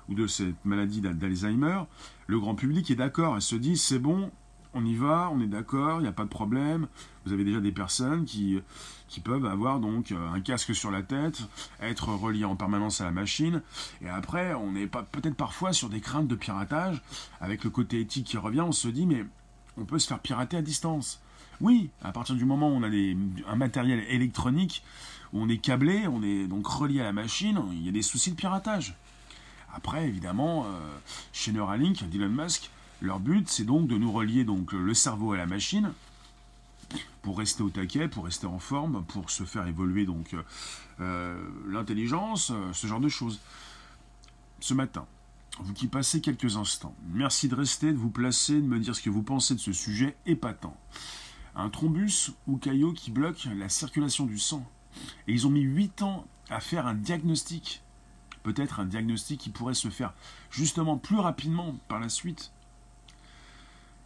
ou de cette maladie d'Alzheimer, le grand public est d'accord et se dit c'est bon, on y va, on est d'accord, il n'y a pas de problème. Vous avez déjà des personnes qui, qui peuvent avoir donc euh, un casque sur la tête, être reliés en permanence à la machine. Et après, on pas peut-être parfois sur des craintes de piratage. Avec le côté éthique qui revient, on se dit mais on peut se faire pirater à distance. Oui, à partir du moment où on a des, un matériel électronique, où on est câblé, on est donc relié à la machine, il y a des soucis de piratage. Après, évidemment, euh, chez Neuralink, Elon Musk, leur but, c'est donc de nous relier donc le cerveau à la machine pour rester au taquet, pour rester en forme, pour se faire évoluer donc euh, l'intelligence, euh, ce genre de choses. Ce matin, vous qui passez quelques instants, merci de rester, de vous placer, de me dire ce que vous pensez de ce sujet épatant. Un thrombus ou caillot qui bloque la circulation du sang. Et ils ont mis 8 ans à faire un diagnostic. Peut-être un diagnostic qui pourrait se faire justement plus rapidement par la suite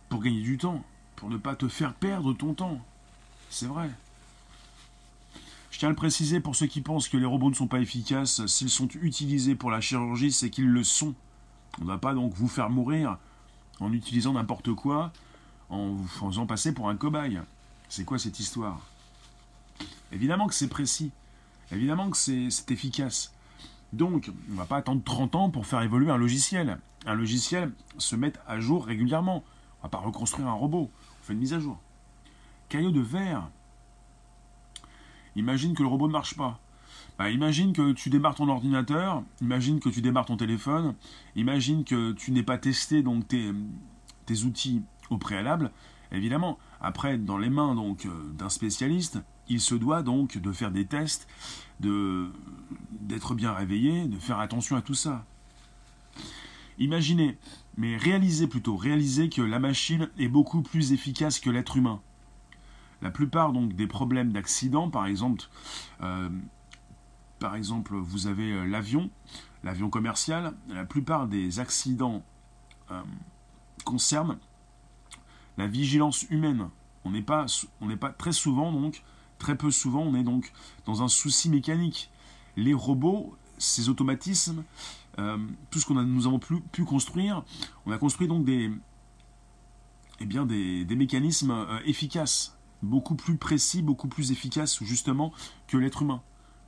pour gagner du temps, pour ne pas te faire perdre ton temps. C'est vrai. Je tiens à le préciser pour ceux qui pensent que les robots ne sont pas efficaces, s'ils sont utilisés pour la chirurgie, c'est qu'ils le sont. On ne va pas donc vous faire mourir en utilisant n'importe quoi, en vous faisant passer pour un cobaye. C'est quoi cette histoire? Évidemment que c'est précis. Évidemment que c'est efficace. Donc, on ne va pas attendre 30 ans pour faire évoluer un logiciel. Un logiciel se met à jour régulièrement. On va pas reconstruire un robot. Fait une mise à jour. Caillot de verre. Imagine que le robot ne marche pas. Bah, imagine que tu démarres ton ordinateur, imagine que tu démarres ton téléphone, imagine que tu n'es pas testé donc tes, outils au préalable. Évidemment, après, dans les mains donc euh, d'un spécialiste, il se doit donc de faire des tests, d'être bien réveillé, de faire attention à tout ça. Imaginez, mais réalisez plutôt, réalisez que la machine est beaucoup plus efficace que l'être humain. La plupart donc des problèmes d'accident, par exemple, euh, par exemple, vous avez euh, l'avion, l'avion commercial, la plupart des accidents euh, concernent la vigilance humaine. On n'est pas, on n'est pas très souvent donc, très peu souvent, on est donc dans un souci mécanique. Les robots, ces automatismes, euh, tout ce que nous avons pu, construire, on a construit donc des, eh bien des, mécanismes euh, efficaces, beaucoup plus précis, beaucoup plus efficaces justement que l'être humain.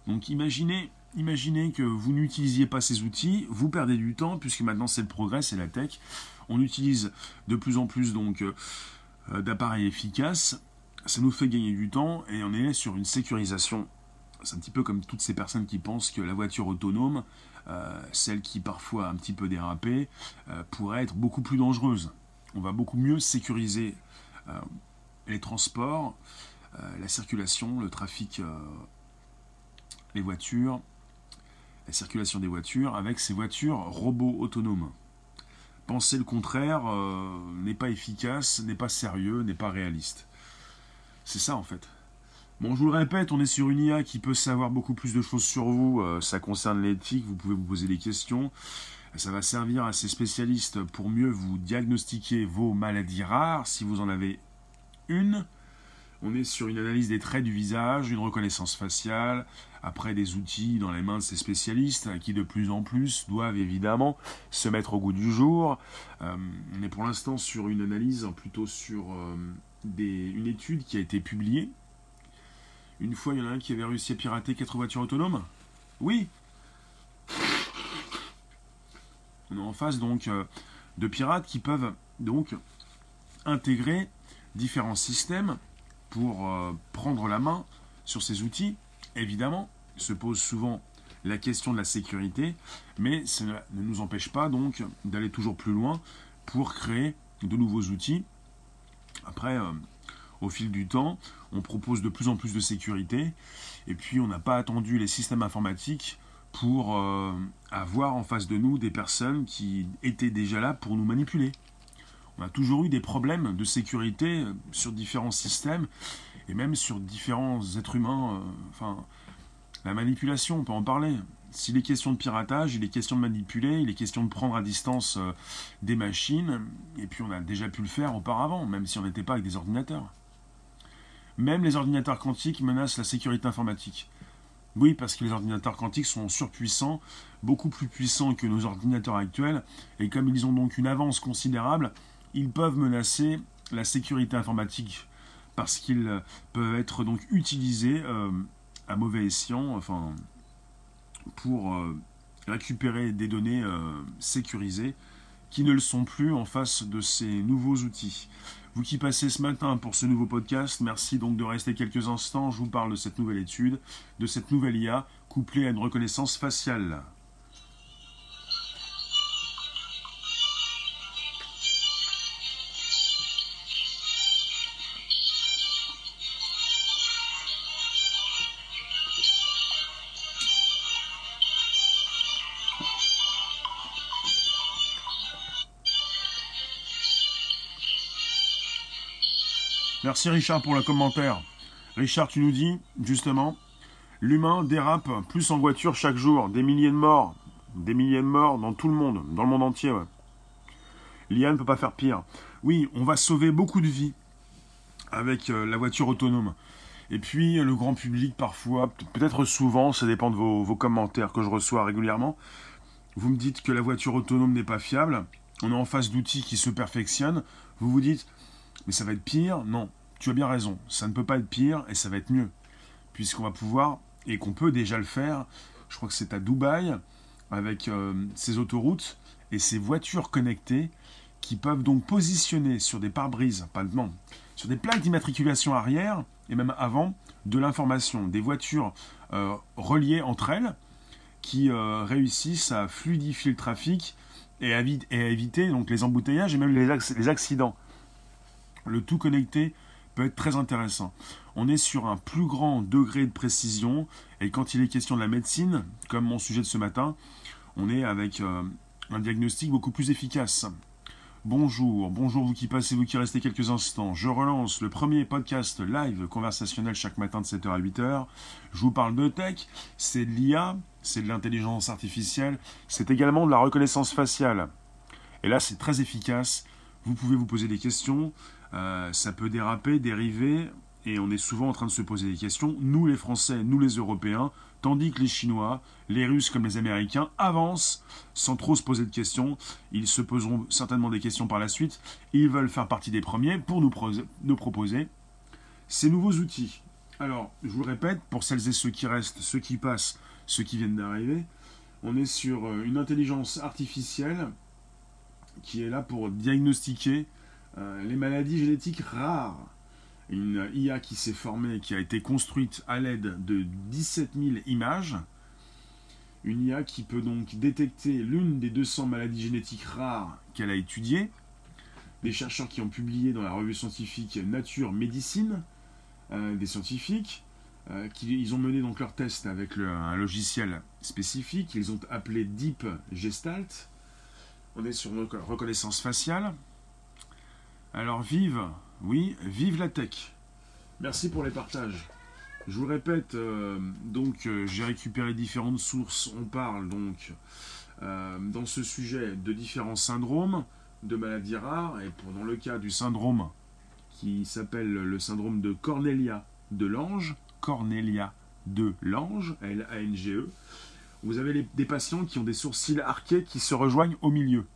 Donc imaginez imaginez que vous n'utilisiez pas ces outils, vous perdez du temps, puisque maintenant c'est le progrès, c'est la tech. On utilise de plus en plus donc euh, d'appareils efficaces, ça nous fait gagner du temps et on est sur une sécurisation. C'est un petit peu comme toutes ces personnes qui pensent que la voiture autonome, celle qui parfois un petit peu dérapé, euh, pourrait être beaucoup plus dangereuse. On va beaucoup mieux sécuriser les transports, la circulation, le trafic, les voitures, la circulation des voitures avec ces voitures robots autonomes. Penser le contraire euh, n'est pas efficace, n'est pas sérieux, n'est pas réaliste. C'est ça en fait. Bon, je vous le répète, on est sur une IA qui peut savoir beaucoup plus de choses sur vous. Euh, ça concerne l'éthique, vous pouvez vous poser des questions. Ça va servir à ces spécialistes pour mieux vous diagnostiquer vos maladies rares, si vous en avez une. On est sur une analyse des traits du visage, une reconnaissance faciale, après des outils dans les mains de ces spécialistes qui de plus en plus doivent évidemment se mettre au goût du jour. Euh, on est pour l'instant sur une analyse plutôt sur euh, une étude qui a été publiée. Une fois, il y en a un qui avait réussi à pirater quatre voitures autonomes. Oui. On est en face donc euh, de pirates qui peuvent donc intégrer différents systèmes pour prendre la main sur ces outils, évidemment, se pose souvent la question de la sécurité, mais ça ne nous empêche pas donc d'aller toujours plus loin pour créer de nouveaux outils. Après, euh, au fil du temps, on propose de plus en plus de sécurité, et puis on n'a pas attendu les systèmes informatiques pour euh, avoir en face de nous des personnes qui étaient déjà là pour nous manipuler. On a toujours eu des problèmes de sécurité sur différents systèmes et même sur différents êtres humains. Euh, enfin, la manipulation, on peut en parler. S'il est question de piratage, il est question de manipuler, il est question de prendre à distance euh, des machines, et puis on a déjà pu le faire auparavant, même si on n'était pas avec des ordinateurs. Même les ordinateurs quantiques menacent la sécurité informatique. Oui, parce que les ordinateurs quantiques sont surpuissants, beaucoup plus puissants que nos ordinateurs actuels, et comme ils ont donc une avance considérable, ils peuvent menacer la sécurité informatique, parce qu'ils peuvent être donc utilisés euh, à mauvais escient, enfin, pour euh, récupérer des données euh, sécurisées qui ne le sont plus en face de ces nouveaux outils. Vous qui passez ce matin pour ce nouveau podcast, merci donc de rester quelques instants. Je vous parle de cette nouvelle étude, de cette nouvelle IA couplée à une reconnaissance faciale. Merci Richard pour le commentaire. Richard, tu nous dis, justement, l'humain dérape plus en voiture chaque jour. Des milliers de morts. Des milliers de morts dans tout le monde, dans le monde entier. L'IA ne peut pas faire pire. Oui, on va sauver beaucoup de vies avec euh, la voiture autonome. Et puis, le grand public, parfois, peut-être souvent, ça dépend de vos, vos commentaires que je reçois régulièrement. Vous me dites que la voiture autonome n'est pas fiable. On est en face d'outils qui se perfectionnent. Vous vous dites, mais ça va être pire? Non, tu as bien raison, ça ne peut pas être pire et ça va être mieux. Puisqu'on va pouvoir, et qu'on peut déjà le faire, je crois que c'est à Dubaï, avec euh, ces autoroutes et ces voitures connectées qui peuvent donc positionner sur des pare-brises, pas non, sur des plaques d'immatriculation arrière et même avant de l'information, des voitures euh, reliées entre elles qui euh, réussissent à fluidifier le trafic et à, éviter donc les embouteillages et même les accidents le tout connecté peut être très intéressant. On est sur un plus grand degré de précision et quand il est question de la médecine, comme mon sujet de ce matin, on est avec euh, un diagnostic beaucoup plus efficace. Bonjour, bonjour vous qui passez, vous qui restez quelques instants. Je relance le premier podcast live conversationnel chaque matin de 7h à 8h. Je vous parle de tech, c'est de l'IA, c'est de l'intelligence artificielle, c'est également de la reconnaissance faciale. Et là, c'est très efficace. Vous pouvez vous poser des questions, euh, ça peut déraper, dériver, et on est souvent en train de se poser des questions, nous les Français, nous les Européens, tandis que les Chinois, les Russes comme les Américains avancent sans trop se poser de questions. Ils se poseront certainement des questions par la suite. Ils veulent faire partie des premiers pour nous, nous proposer ces nouveaux outils. Alors, je vous le répète, pour celles et ceux qui restent, ceux qui passent ceux qui viennent d'arriver. On est sur euh, une intelligence artificielle qui est là pour diagnostiquer les maladies génétiques rares. Une IA qui s'est formée, qui a été construite à l'aide de 17 000 images. Une IA qui peut donc détecter l'une des 200 maladies génétiques rares qu'elle a étudiées. Des chercheurs qui ont publié dans la revue scientifique Nature Médecine, euh, des scientifiques, euh, qui, ils ont mené donc leur test avec un logiciel spécifique, ils ont appelé Deep Gestalt. On est sur reconnaissance faciale. Alors vive, oui, vive la tech. Merci pour les partages. Je vous répète, euh, donc euh, j'ai récupéré différentes sources. On parle donc dans ce sujet de différents syndromes, de maladies rares, et pour, dans le cas du syndrome qui s'appelle le syndrome de Cornelia de l'ange, Cornelia de l'Ange, L-A-N-G-E. Vous avez des patients qui ont des sourcils arqués qui se rejoignent au milieu.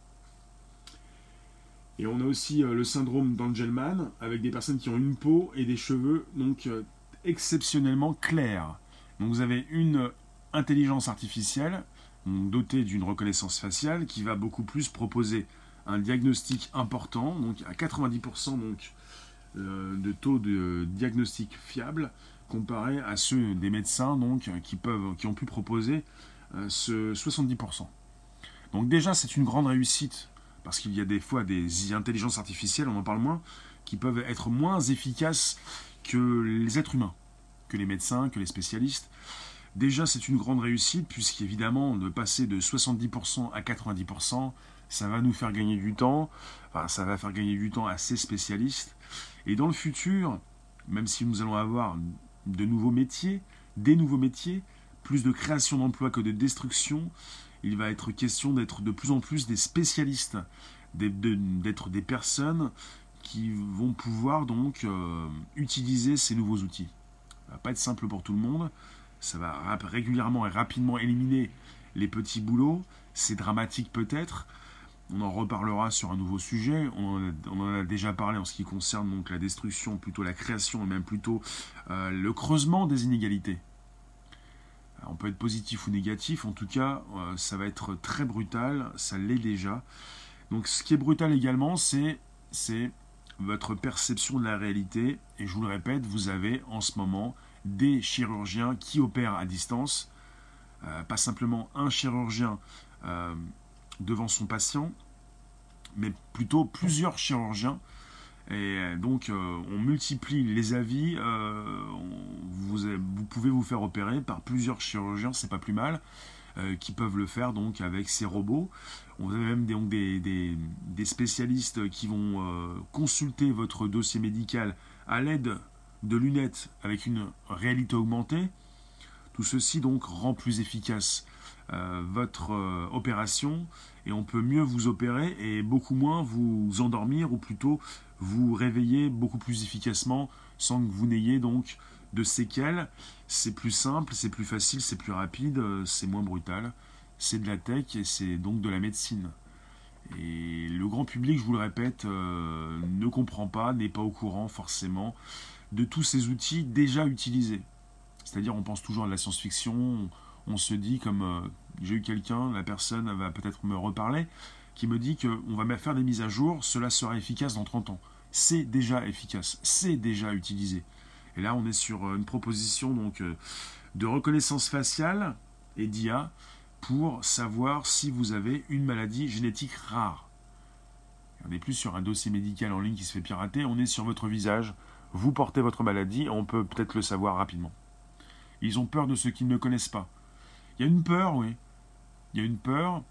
Et on a aussi euh, le syndrome d'Angelman, avec des personnes qui ont une peau et des cheveux donc euh, exceptionnellement clairs. Donc vous avez une intelligence artificielle dotée d'une reconnaissance faciale qui va beaucoup plus proposer un diagnostic important, donc à 90% donc, euh, de taux de diagnostic fiable, comparé à ceux des médecins donc, qui, peuvent, qui ont pu proposer euh, ce 70%. Donc déjà, c'est une grande réussite, parce qu'il y a des fois des intelligences artificielles, on en parle moins, qui peuvent être moins efficaces que les êtres humains, que les médecins, que les spécialistes. Déjà, c'est une grande réussite, puisqu'évidemment, de passer de 70% à 90%, ça va nous faire gagner du temps, enfin, ça va faire gagner du temps à ces spécialistes. Et dans le futur, même si nous allons avoir de nouveaux métiers, des nouveaux métiers, plus de création d'emplois que de destruction. Il va être question d'être de plus en plus des spécialistes, d'être des personnes qui vont pouvoir donc euh, utiliser ces nouveaux outils. Ça va pas être simple pour tout le monde. Ça va régulièrement et rapidement éliminer les petits boulots. C'est dramatique peut-être, on en reparlera sur un nouveau sujet. On en, a, déjà parlé en ce qui concerne donc la destruction, plutôt la création et même plutôt euh, le creusement des inégalités. On peut être positif ou négatif, en tout cas, euh, ça va être très brutal, ça l'est déjà. Donc ce qui est brutal également, c'est votre perception de la réalité. Et je vous le répète, vous avez en ce moment des chirurgiens qui opèrent à distance. Euh, pas simplement un chirurgien devant son patient, mais plutôt plusieurs chirurgiens. Et donc, euh, on multiplie les avis. Euh, vous, pouvez vous faire opérer par plusieurs chirurgiens, c'est pas plus mal, euh, qui peuvent le faire donc avec ces robots. On a même donc, des, des, des, spécialistes qui vont consulter votre dossier médical à l'aide de lunettes avec une réalité augmentée. Tout ceci donc rend plus efficace euh, votre euh, opération et on peut mieux vous opérer et beaucoup moins vous endormir ou plutôt vous réveiller beaucoup plus efficacement sans que vous n'ayez donc de séquelles. C'est plus simple, c'est plus facile, c'est plus rapide, euh, c'est moins brutal. C'est de la tech et c'est donc de la médecine. Et le grand public, je vous le répète, ne comprend pas, n'est pas au courant forcément de tous ces outils déjà utilisés. C'est-à-dire, on pense toujours à la science-fiction, on se dit, comme euh, j'ai eu quelqu'un, la personne va peut-être me reparler, qui me dit qu'on va faire des mises à jour, cela sera efficace dans 30 ans. C'est déjà efficace, c'est déjà utilisé. Et là, on est sur euh, une proposition donc euh, de reconnaissance faciale et d'IA pour savoir si vous avez une maladie génétique rare. On n'est plus sur un dossier médical en ligne qui se fait pirater, on est sur votre visage, vous portez votre maladie, on peut peut-être le savoir rapidement. Ils ont peur de ce qu'ils ne connaissent pas. Il y a une peur, oui. Il y a une peur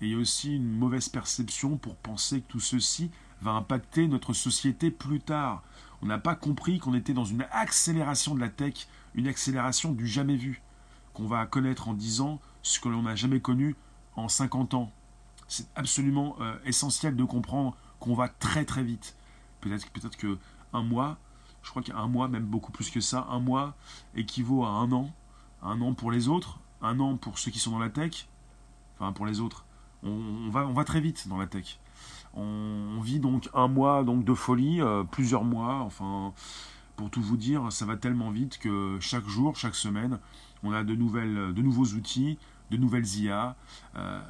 et il y a aussi une mauvaise perception pour penser que tout ceci va impacter notre société plus tard. On n'a pas compris qu'on était dans une accélération de la tech, une accélération du jamais vu, qu'on va connaître en 10 ans ce que l'on n'a jamais connu en 50 ans. C'est absolument euh, essentiel de comprendre qu'on va très très vite. Peut-être peut-être que un mois, je crois qu'un mois, même beaucoup plus que ça, un mois équivaut à un an. Un an pour les autres, un an pour ceux qui sont dans la tech, enfin pour les autres. On, va, on va très vite dans la tech. On, vit donc un mois donc de folie, euh, plusieurs mois, enfin pour tout vous dire, ça va tellement vite que chaque jour, chaque semaine, on a de, nouvelles, de nouveaux outils, de nouvelles IA,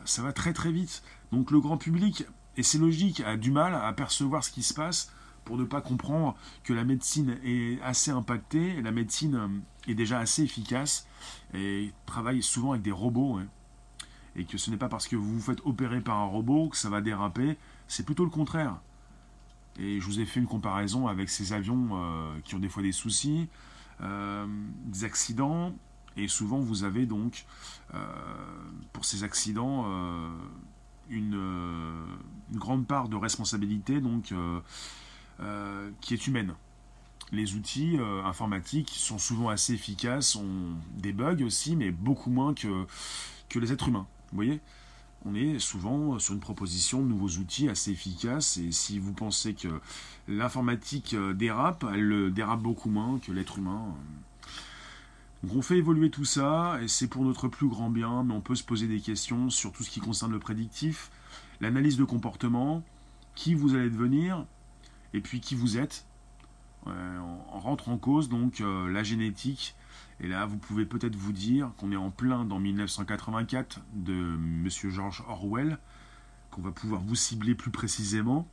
ça va très très vite. Donc le grand public, et c'est logique, a du mal à percevoir ce qui se passe pour ne pas comprendre que la médecine est assez impactée, la médecine est déjà assez efficace et travaille souvent avec des robots. Hein. Et que ce n'est pas parce que vous vous faites opérer par un robot que ça va déraper, c'est plutôt le contraire. Et je vous ai fait une comparaison avec ces avions euh, qui ont des fois des soucis, euh, des accidents, et souvent vous avez donc euh, pour ces accidents une, une, grande part de responsabilité donc qui est humaine les outils informatiques sont souvent assez efficaces, ont des bugs aussi, mais beaucoup moins que, que les êtres humains. Vous voyez on est souvent sur une proposition de nouveaux outils assez efficaces et si vous pensez que l'informatique euh, dérape, elle dérape beaucoup moins que l'être humain. Donc on fait évoluer tout ça et c'est pour notre plus grand bien, mais on peut se poser des questions sur tout ce qui concerne le prédictif, l'analyse de comportement, qui vous allez devenir et puis qui vous êtes euh, on rentre en cause donc euh, la génétique. Et là, vous pouvez peut-être vous dire qu'on est en plein dans 1984 de Monsieur George Orwell, qu'on va pouvoir vous cibler plus précisément.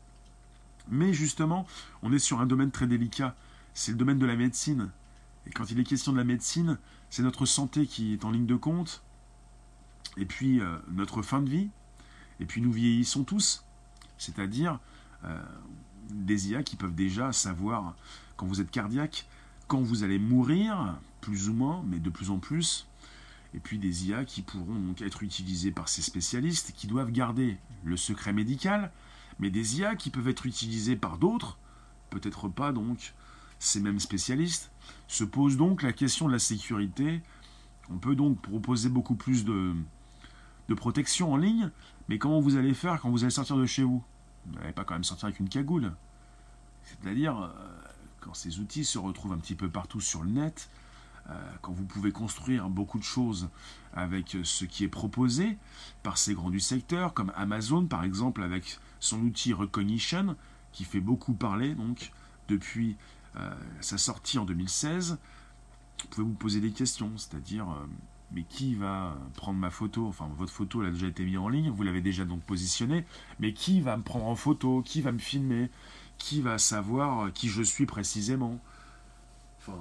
Mais justement, on est sur un domaine très délicat. C'est le domaine de la médecine. Et quand il est question de la médecine, c'est notre santé qui est en ligne de compte. Et puis euh, notre fin de vie. Et puis nous vieillissons tous. C'est-à-dire, des IA qui peuvent déjà savoir quand vous êtes cardiaque, quand vous allez mourir, plus ou moins, mais de plus en plus. Et puis des IA qui pourront donc être utilisées par ces spécialistes qui doivent garder le secret médical, mais des IA qui peuvent être utilisées par d'autres, peut-être pas donc ces mêmes spécialistes. Se pose donc la question de la sécurité. On peut donc proposer beaucoup plus de, de protection en ligne, mais comment vous allez faire quand vous allez sortir de chez vous? Vous n'allez pas quand même sortir avec une cagoule. C'est-à-dire, euh, quand ces outils se retrouvent un petit peu partout sur le net, euh, quand vous pouvez construire beaucoup de choses avec ce qui est proposé par ces grands du secteur, comme Amazon par exemple avec son outil Recognition, qui fait beaucoup parler donc depuis euh, sa sortie en 2016, vous pouvez vous poser des questions, c'est-à-dire mais qui va prendre ma photo? Enfin, votre photo elle a déjà été mise en ligne, vous l'avez déjà donc positionnée, mais qui va me prendre en photo? Qui va me filmer? Qui va savoir qui je suis précisément Enfin,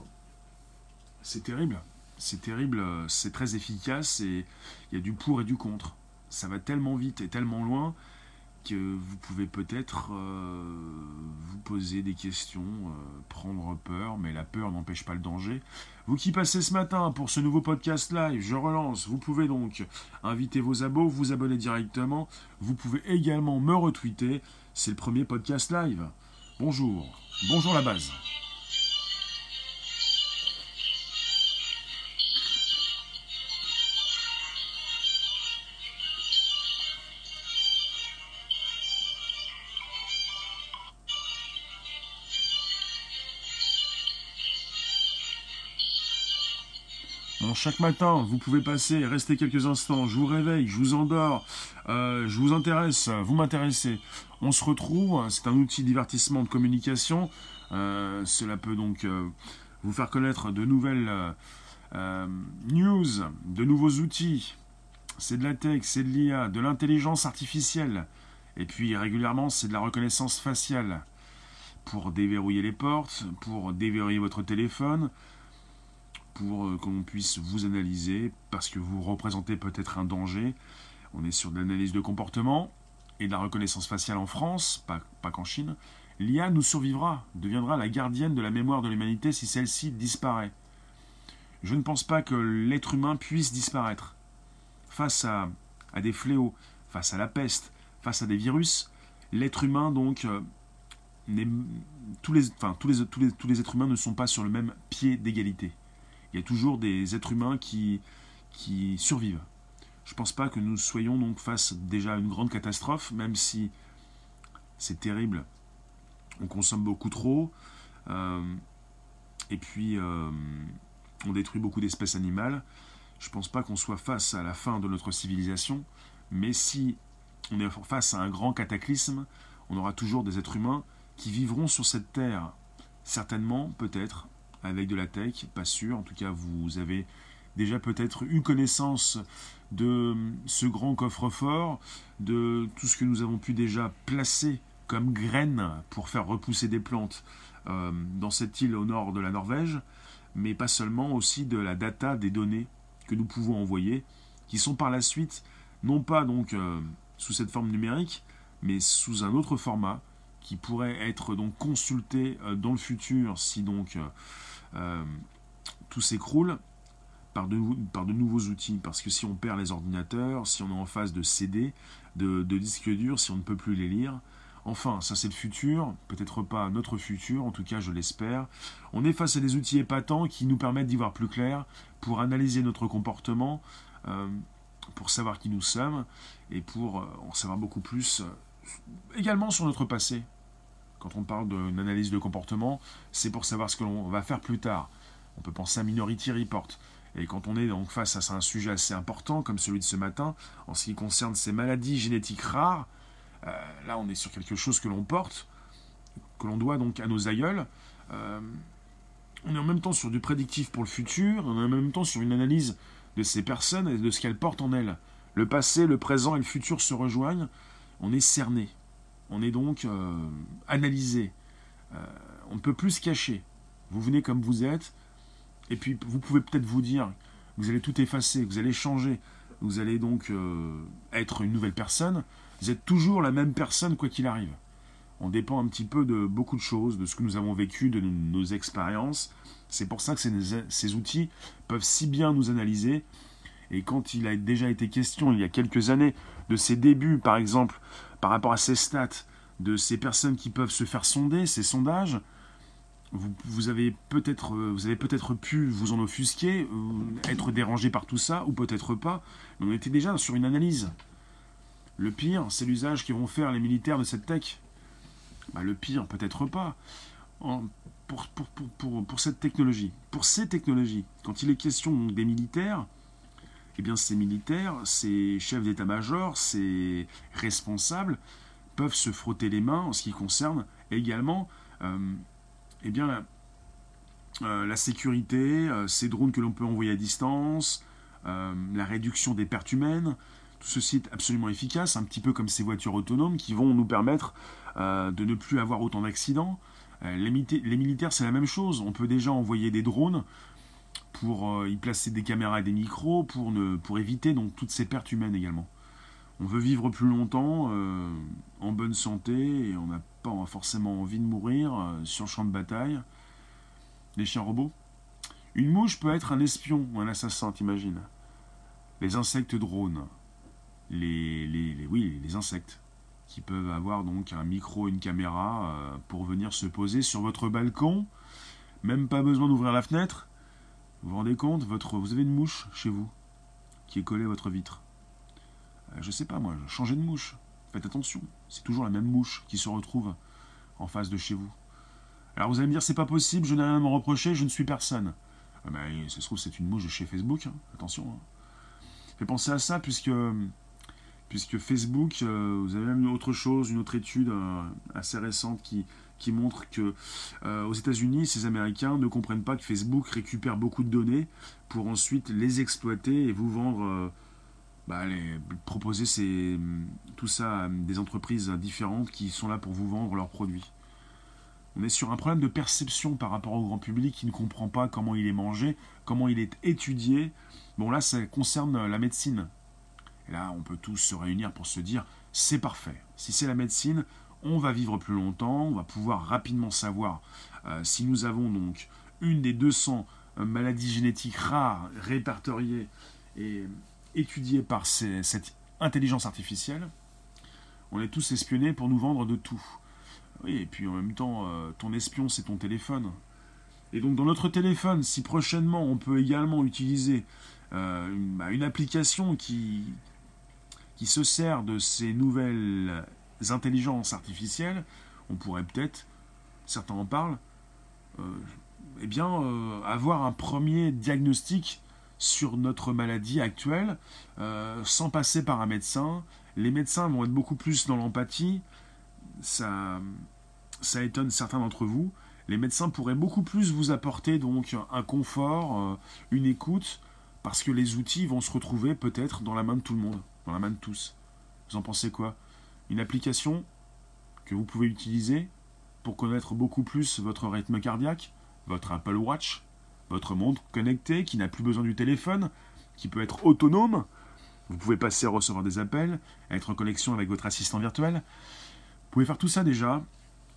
c'est terrible. C'est terrible, c'est très efficace et il y a du pour et du contre. Ça va tellement vite et tellement loin que vous pouvez peut-être euh, vous poser des questions, euh, prendre peur, mais la peur n'empêche pas le danger. Vous qui passez ce matin pour ce nouveau podcast live, je relance, vous pouvez donc inviter vos abos, vous abonner directement, vous pouvez également me retweeter, c'est le premier podcast live. Bonjour, bonjour la base. Chaque matin, vous pouvez passer rester quelques instants. Je vous réveille, je vous endors, euh, je vous intéresse, vous m'intéressez. On se retrouve, c'est un outil de divertissement de communication. Euh, cela peut donc euh, vous faire connaître de nouvelles news, de nouveaux outils. C'est de la tech, c'est de l'IA, de l'intelligence artificielle. Et puis régulièrement, c'est de la reconnaissance faciale pour déverrouiller les portes, pour déverrouiller votre téléphone, pour euh, qu'on puisse vous analyser parce que vous représentez peut-être un danger. On est sur de l'analyse de comportement et de la reconnaissance faciale en France, pas, qu'en Chine. L'IA nous survivra, deviendra la gardienne de la mémoire de l'humanité si celle-ci disparaît. Je ne pense pas que l'être humain puisse disparaître. Face à, à, des fléaux, face à la peste, face à des virus, l'être humain donc euh, tous les, enfin, tous, les, tous, les, tous les êtres humains ne sont pas sur le même pied d'égalité il y a toujours des êtres humains qui, qui survivent. Je ne pense pas que nous soyons donc face déjà à une grande catastrophe, même si c'est terrible. On consomme beaucoup trop, euh, et puis euh, on détruit beaucoup d'espèces animales. Je ne pense pas qu'on soit face à la fin de notre civilisation, mais si on est face à un grand cataclysme, on aura toujours des êtres humains qui vivront sur cette terre, certainement, peut-être, avec de la tech, pas sûr. En tout cas, vous avez déjà peut-être eu connaissance de ce grand coffre-fort, de tout ce que nous avons pu déjà placer comme graines pour faire repousser des plantes euh, dans cette île au nord de la Norvège, mais pas seulement, aussi de la data des données que nous pouvons envoyer, qui sont par la suite, non pas donc euh, sous cette forme numérique, mais sous un autre format, qui pourrait être donc consulté euh, dans le futur si donc tout s'écroule par de, nouveaux outils. Parce que si on perd les ordinateurs, si on est en phase de CD, de, disques durs, si on ne peut plus les lire, Enfin, ça c'est le futur, peut-être pas notre futur, en tout cas je l'espère. On est face à des outils épatants qui nous permettent d'y voir plus clair, pour analyser notre comportement, euh, pour savoir qui nous sommes, et pour euh, en savoir beaucoup plus euh, également sur notre passé. Quand on parle d'une analyse de comportement, c'est pour savoir ce que l'on va faire plus tard. On peut penser à Minority Report. Et quand on est donc face à un sujet assez important comme celui de ce matin, en ce qui concerne ces maladies génétiques rares, euh, là, on est sur quelque chose que l'on porte, que l'on doit donc à nos aïeuls. Euh, on est en même temps sur du prédictif pour le futur, on est en même temps sur une analyse de ces personnes et de ce qu'elles portent en elles. Le passé, le présent et le futur se rejoignent. On est cerné. On est donc euh, analysé. on ne peut plus se cacher. Vous venez comme vous êtes, et puis vous pouvez peut-être vous dire, vous allez tout effacer, vous allez changer, vous allez donc être une nouvelle personne. Vous êtes toujours la même personne quoi qu'il arrive. On dépend un petit peu de beaucoup de choses, de ce que nous avons vécu, de nos, expériences. C'est pour ça que ces, outils peuvent si bien nous analyser. Et quand il a déjà été question, il y a quelques années, de ces débuts, par exemple, par rapport à ces stats, de ces personnes qui peuvent se faire sonder, ces sondages, vous, avez peut-être vous avez peut-être pu vous en offusquer, euh, être dérangé par tout ça, ou peut-être pas. On était déjà sur une analyse. Le pire, c'est l'usage qu'ils vont faire les militaires de cette tech. Bah, le pire, peut-être pas. pour, pour, cette technologie, pour ces technologies, quand il est question des militaires, eh bien ces militaires, ces chefs d'état-major, ces responsables peuvent se frotter les mains en ce qui concerne également euh, eh bien, la, euh, sécurité, euh, ces drones que l'on peut envoyer à distance, la réduction des pertes humaines, tout ceci est absolument efficace, un petit peu comme ces voitures autonomes qui vont nous permettre euh, de ne plus avoir autant d'accidents. Euh, les, militaires, c'est la même chose. On peut déjà envoyer des drones pour euh, y placer des caméras et des micros pour, ne, pour éviter donc toutes ces pertes humaines également. On veut vivre plus longtemps, en bonne santé, et on n'a pas forcément envie de mourir sur le champ de bataille. Les chiens robots Une mouche peut être un espion ou un assassin, t'imagines Les insectes drones les, oui, les insectes qui peuvent avoir donc un micro, une caméra euh, pour venir se poser sur votre balcon. Même pas besoin d'ouvrir la fenêtre. Vous vous rendez compte, votre, vous avez une mouche chez vous qui est collée à votre vitre. Euh, je sais pas moi, changez de mouche. Faites attention, c'est toujours la même mouche qui se retrouve en face de chez vous. Alors vous allez me dire c'est pas possible, je n'ai rien à me reprocher, je ne suis personne. Ah ben, ça se trouve c'est une mouche de chez Facebook, hein. attention. Hein. Faites penser à ça puisque Facebook, euh, vous avez même une autre chose, une autre étude euh, assez récente qui, qui montre que euh, aux États-Unis, ces Américains ne comprennent pas que Facebook récupère beaucoup de données pour ensuite les exploiter et vous vendre, bah, proposer ces, tout ça à des entreprises différentes qui sont là pour vous vendre leurs produits. On est sur un problème de perception par rapport au grand public qui ne comprend pas comment il est mangé, comment il est étudié. Bon là, ça concerne la médecine. Et là, on peut tous se réunir pour se dire, c'est parfait. Si c'est la médecine, on va vivre plus longtemps, on va pouvoir rapidement savoir euh, si nous avons donc une des 200 euh, maladies génétiques rares répertoriées et étudiées par cette intelligence artificielle. On est tous espionnés pour nous vendre de tout. Oui, et puis en même temps, euh, ton espion, c'est ton téléphone. Et donc dans notre téléphone, si prochainement on peut également utiliser bah, une application qui, qui se sert de ces nouvelles intelligences artificielles, on pourrait peut-être, certains en parlent, euh, eh bien, euh, avoir un premier diagnostic sur notre maladie actuelle euh, sans passer par un médecin. Les médecins vont être beaucoup plus dans l'empathie. Ça, ça étonne certains d'entre vous. Les médecins pourraient beaucoup plus vous apporter donc un confort, une écoute, Parce que les outils vont se retrouver peut-être dans la main de tout le monde, dans la main de tous. Vous en pensez quoi? Une application que vous pouvez utiliser pour connaître beaucoup plus votre rythme cardiaque, votre Apple Watch, votre montre connectée qui n'a plus besoin du téléphone, qui peut être autonome. Vous pouvez passer à recevoir des appels, être en connexion avec votre assistant virtuel. Vous pouvez faire tout ça déjà.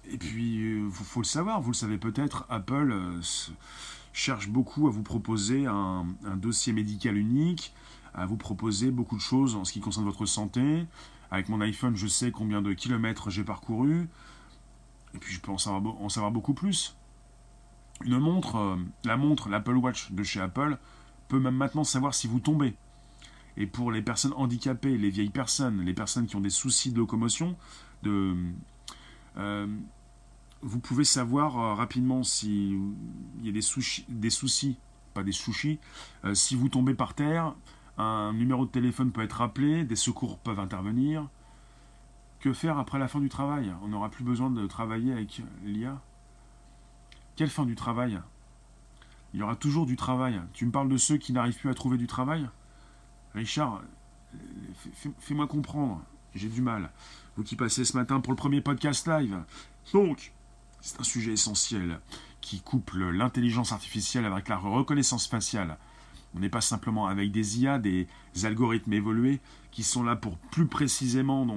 Et puis, il euh, faut, le savoir, vous le savez peut-être, Apple euh, cherche beaucoup à vous proposer un, dossier médical unique, à vous proposer beaucoup de choses en ce qui concerne votre santé. Avec mon iPhone, je sais combien de kilomètres j'ai parcouru. Et puis, je peux en savoir, beaucoup plus. Une montre, euh, la montre, l'Apple Watch de chez Apple, peut même maintenant savoir si vous tombez. Et pour les personnes handicapées, les vieilles personnes, les personnes qui ont des soucis de locomotion, euh, vous pouvez savoir euh, rapidement s'il y a des, des, soucis, pas des sushis, si vous tombez par terre, un numéro de téléphone peut être appelé, des secours peuvent intervenir. Que faire après la fin du travail? On n'aura plus besoin de travailler avec l'IA quelle fin du travail? Il y aura toujours du travail. Tu me parles de ceux qui n'arrivent plus à trouver du travail? Richard, fais-moi comprendre. J'ai du mal. Vous qui passez ce matin pour le premier podcast live. Donc, c'est un sujet essentiel qui couple l'intelligence artificielle avec la reconnaissance faciale. On n'est pas simplement avec des IA, des algorithmes évolués qui sont là pour plus précisément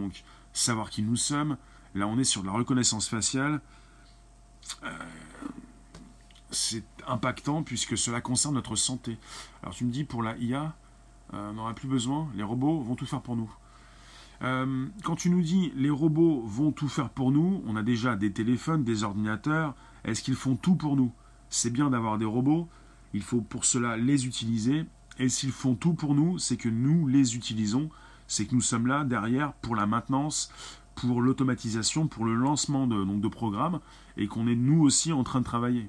savoir qui nous sommes. Là, on est sur de la reconnaissance faciale. Euh, c'est impactant puisque cela concerne notre santé. Alors tu me dis pour la IA, euh, on n'aura plus besoin, les robots vont tout faire pour nous. Euh, quand tu nous dis les robots vont tout faire pour nous, on a déjà des téléphones, des ordinateurs, est-ce qu'ils font tout pour nous? C'est bien d'avoir des robots, il faut pour cela les utiliser, et s'ils font tout pour nous, c'est que nous les utilisons, c'est que nous sommes là derrière pour la maintenance, pour l'automatisation, pour le lancement de, programmes, et qu'on est nous aussi en train de travailler.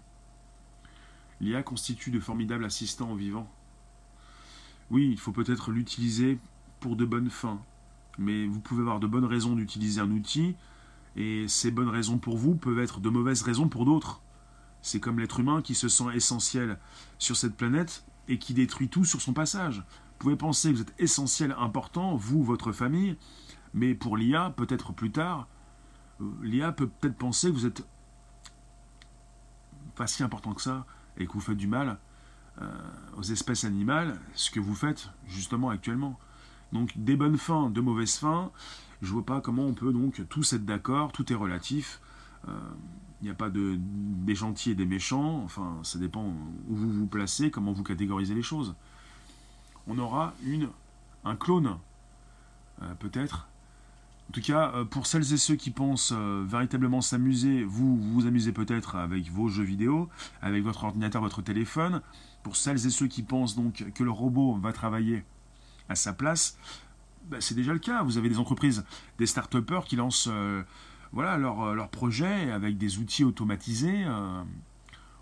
L'IA constitue de formidables assistants vivants. Oui, il faut peut-être l'utiliser pour de bonnes fins, mais vous pouvez avoir de bonnes raisons d'utiliser un outil, et ces bonnes raisons pour vous peuvent être de mauvaises raisons pour d'autres. C'est comme l'être humain qui se sent essentiel sur cette planète et qui détruit tout sur son passage. Vous pouvez penser que vous êtes essentiel, important, vous, votre famille, mais pour l'IA, peut-être plus tard, euh, l'IA peut peut-être penser que vous êtes pas si important que ça, et que vous faites du mal euh, aux espèces animales, ce que vous faites justement actuellement. Donc des bonnes fins, de mauvaises fins, je vois pas comment on peut donc tous être d'accord, tout est relatif. Il n'y a pas de, des gentils et des méchants, enfin ça dépend où vous vous placez, comment vous catégorisez les choses. On aura une, un clone, euh, peut-être, en tout cas, euh, pour celles et ceux qui pensent euh, véritablement s'amuser, vous vous, amusez peut-être avec vos jeux vidéo, avec votre ordinateur, votre téléphone. Pour celles et ceux qui pensent donc que le robot va travailler à sa place, bah, c'est déjà le cas. Vous avez des entreprises, des start qui lancent voilà, leur, leur, projet avec des outils automatisés.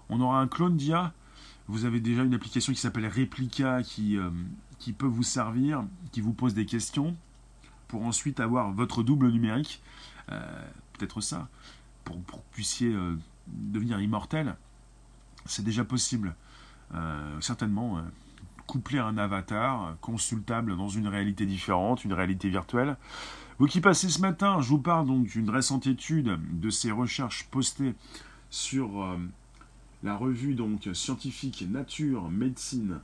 on aura un clone d'IA. Vous avez déjà une application qui s'appelle Replica qui, qui peut vous servir, qui vous pose des questions pour ensuite avoir votre double numérique. Euh, peut-être ça, pour, que vous puissiez euh, devenir immortel. C'est déjà possible. Euh, certainement, coupler un avatar consultable dans une réalité différente, une réalité virtuelle. Vous qui passez ce matin, je vous parle donc d'une récente étude de ces recherches postées sur la revue donc scientifique Nature Médecine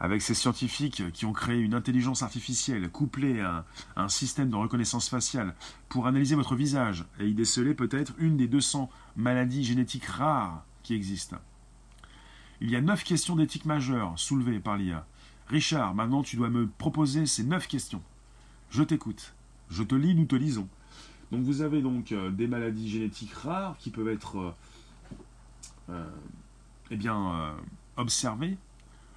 avec ces scientifiques qui ont créé une intelligence artificielle couplée à un système de reconnaissance faciale pour analyser votre visage et y déceler peut-être une des 200 maladies génétiques rares qui existent. Il y a neuf questions d'éthique majeures soulevées par l'IA. Richard, maintenant tu dois me proposer ces neuf questions. Je t'écoute. Je te lis, nous te lisons. Donc vous avez donc euh, des maladies génétiques rares qui peuvent être euh, euh, eh bien, observées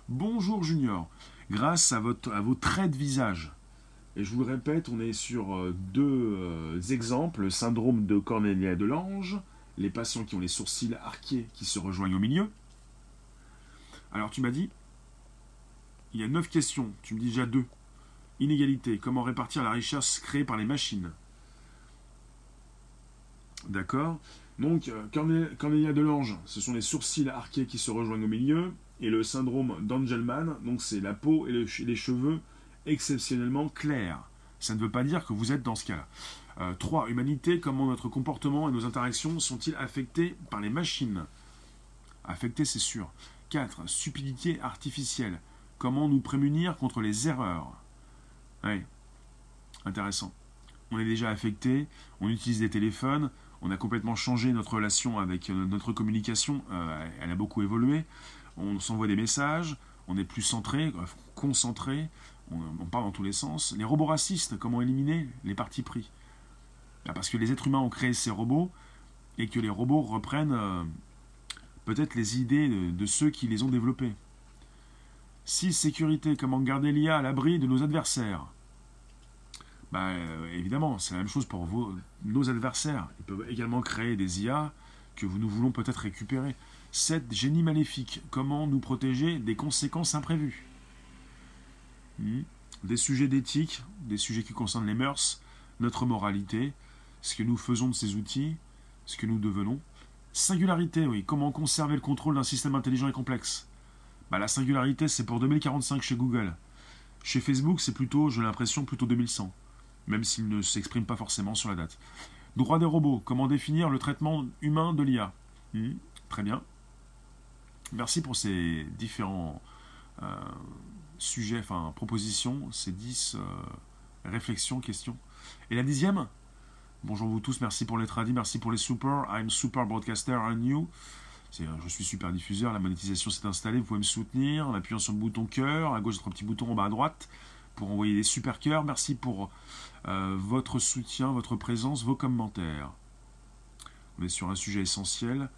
Bonjour Junior, grâce à, votre, à vos traits de visage. Et je vous le répète, on est sur deux exemples, le syndrome de Cornelia de l'Ange, les patients qui ont les sourcils arqués qui se rejoignent au milieu. Alors tu m'as dit, il y a neuf questions, tu me dis déjà deux. Inégalité, comment répartir la richesse créée par les machines D'accord? Donc, euh, Cornelia de l'Ange, ce sont les sourcils arqués qui se rejoignent au milieu. et le syndrome d'Angelman, donc c'est la peau et les cheveux exceptionnellement clairs. Ça ne veut pas dire que vous êtes dans ce cas-là. 3. Euh, humanité, comment notre comportement et nos interactions sont-ils affectés par les machines? Affectés, c'est sûr. 4. Stupidité artificielle. Comment nous prémunir contre les erreurs? Oui, intéressant. On est déjà affecté, on utilise des téléphones, on a complètement changé notre relation avec euh, notre communication, euh, elle a beaucoup évolué. On s'envoie des messages, on est plus centré, concentré, on, parle dans tous les sens. Les robots racistes, comment éliminer les partis pris? Bah, Parce que les êtres humains ont créé ces robots et que les robots reprennent euh, peut-être les idées de, ceux qui les ont développés. 6. Sécurité, comment garder l'IA à l'abri de nos adversaires? Bah, euh, Évidemment, c'est la même chose pour nos adversaires. Ils peuvent également créer des IA que nous voulons peut-être récupérer. 7. Génie maléfique, comment nous protéger des conséquences imprévues Hmm. Des sujets d'éthique, des sujets qui concernent les mœurs, notre moralité, ce que nous faisons de ces outils, ce que nous devenons. Singularité, oui. Comment conserver le contrôle d'un système intelligent et complexe bah, La singularité, c'est pour 2045 chez Google. Chez Facebook, c'est plutôt, j'ai l'impression, plutôt 2100, même s'il ne s'exprime pas forcément sur la date. Droit des robots, comment définir le traitement humain de l'IA hmm. Très bien. Merci pour ces différents euh, sujets, enfin propositions, ces 10 euh, réflexions, questions. Et la dixième, bonjour vous tous, merci pour les tradis, merci pour les super, I'm super broadcaster, I'm new. Euh, je suis super diffuseur, la monétisation s'est installée, vous pouvez me soutenir en appuyant sur le bouton cœur, à gauche, votre petit bouton en bas à droite pour envoyer des super cœurs. Merci pour euh, votre soutien, votre présence, vos commentaires. On est sur un sujet essentiel,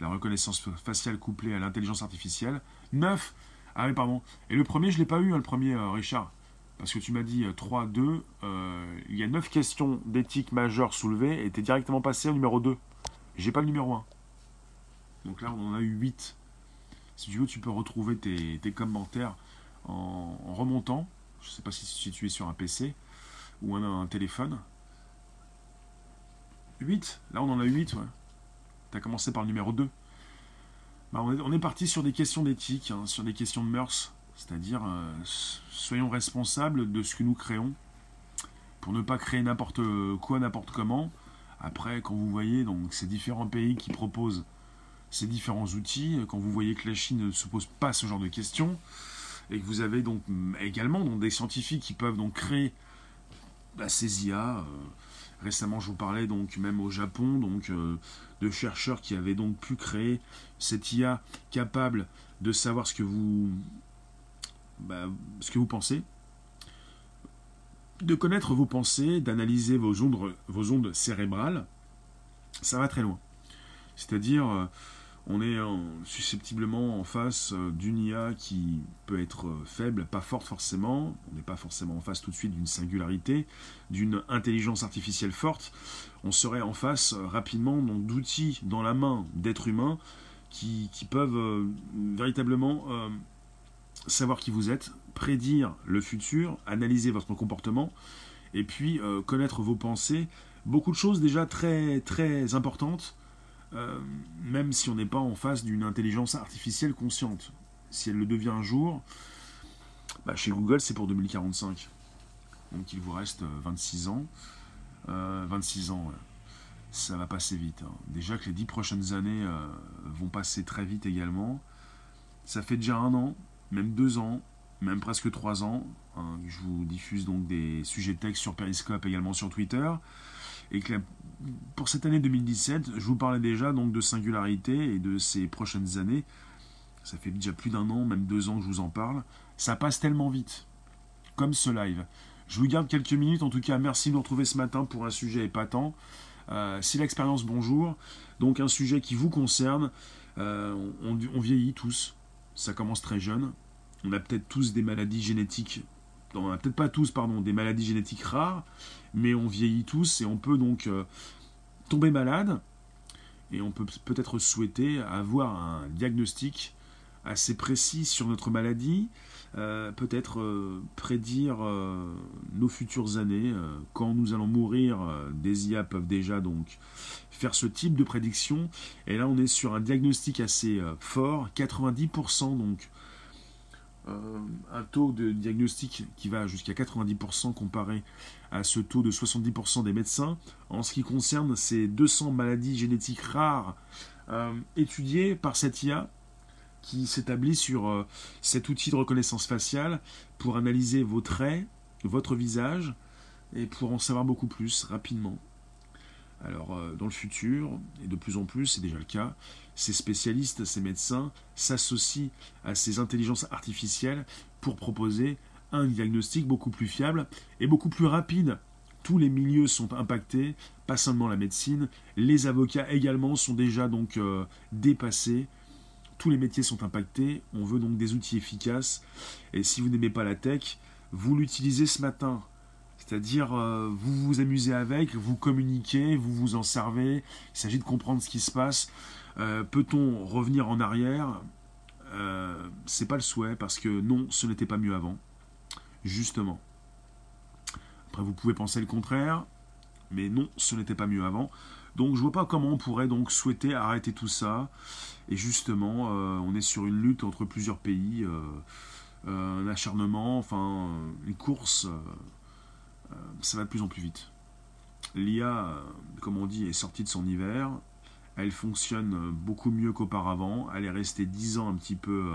la reconnaissance faciale couplée à l'intelligence artificielle. 9. Ah oui, pardon. Et le premier, je ne l'ai pas eu, hein, le premier, euh, Richard. Parce que tu m'as dit 3-2. Euh, euh, il y a 9 questions d'éthique majeures soulevées et tu es directement passé au numéro 2. J'ai pas le numéro 1. Donc là, on en a eu 8. Si tu veux, tu peux retrouver tes, commentaires en, remontant. Je ne sais pas si, tu es sur un PC ou un, téléphone. 8 Là, on en a eu 8, ouais. Tu as commencé par le numéro 2. Bah, on, est, parti sur des questions d'éthique, hein, sur des questions de mœurs, c'est-à-dire euh, soyons responsables de ce que nous créons pour ne pas créer n'importe quoi, n'importe comment. Après, quand vous voyez donc ces différents pays qui proposent ces différents outils, quand vous voyez que la Chine ne se pose pas ce genre de questions, et que vous avez donc également donc, des scientifiques qui peuvent donc créer bah, ces IA. Euh, récemment, je vous parlais donc même au Japon, donc euh, de chercheurs qui avaient donc pu créer cette IA capable de savoir ce que vous, bah, ce que vous pensez, de connaître vos pensées, d'analyser vos ondes, vos ondes cérébrales, ça va très loin. C'est-à-dire, euh, on est susceptiblement en face euh, d'une IA qui peut être euh, faible, pas forte forcément, on n'est pas forcément en face tout de suite d'une singularité, d'une intelligence artificielle forte, on serait en face euh, rapidement d'outils dans la main d'êtres humains qui, peuvent véritablement savoir qui vous êtes, prédire le futur, analyser votre comportement, et puis connaître vos pensées, beaucoup de choses déjà très très importantes euh, même si on n'est pas en face d'une intelligence artificielle consciente. Si elle le devient un jour, bah, chez Google c'est pour 2045. Donc il vous reste 26 euh, ans. 26 euh, ans, ça va passer vite. Hein. Déjà que les 10 prochaines années vont passer très vite également. Ça fait déjà un an, même deux ans, même presque trois ans. Hein, je vous diffuse donc des sujets de texte sur Periscope, également sur Twitter. Et que pour cette année 2017, je vous parlais déjà donc de singularité et de ces prochaines années. Ça fait déjà plus d'un an, même deux ans que je vous en parle. Ça passe tellement vite, comme ce live. Je vous garde quelques minutes. En tout cas, merci de nous retrouver ce matin pour un sujet épatant. Euh, c'est l'expérience bonjour. Donc un sujet qui vous concerne. Euh, on, on vieillit tous. Ça commence très jeune. On a peut-être tous des maladies génétiques peut-être pas tous, pardon, des maladies génétiques rares, mais on vieillit tous et on peut donc euh, tomber malade et on peut peut-être souhaiter avoir un diagnostic assez précis sur notre maladie, euh, peut-être euh, prédire nos futures années. quand nous allons mourir, des IA peuvent déjà donc faire ce type de prédiction. Et là, on est sur un diagnostic assez fort, 90% donc. Un taux de diagnostic qui va jusqu'à 90% comparé à ce taux de 70% des médecins. En ce qui concerne ces 200 maladies génétiques rares étudiées par cette IA, qui s'établit sur euh, cet outil de reconnaissance faciale pour analyser vos traits, votre visage, et pour en savoir beaucoup plus rapidement. Alors, euh, dans le futur, et de plus en plus, c'est déjà le cas, ces spécialistes, ces médecins s'associent à ces intelligences artificielles pour proposer un diagnostic beaucoup plus fiable et beaucoup plus rapide. Tous les milieux sont impactés, pas seulement la médecine, les avocats également sont déjà donc euh, dépassés tous les métiers sont impactés, on veut donc des outils efficaces, et si vous n'aimez pas la tech, vous l'utilisez ce matin. C'est-à-dire, euh, vous vous amusez avec, vous communiquez, vous vous en servez, il s'agit de comprendre ce qui se passe. Euh, peut-on revenir en arrière? Euh, C'est pas le souhait, parce que non, ce n'était pas mieux avant. Justement. Après, vous pouvez penser le contraire, mais non, ce n'était pas mieux avant. Donc je vois pas comment on pourrait donc souhaiter arrêter tout ça. Et justement, euh, on est sur une lutte entre plusieurs pays, un acharnement, enfin une course. ça va de plus en plus vite. L'IA, comme on dit, est sortie de son hiver. Elle fonctionne beaucoup mieux qu'auparavant. Elle est restée 10 ans un petit peu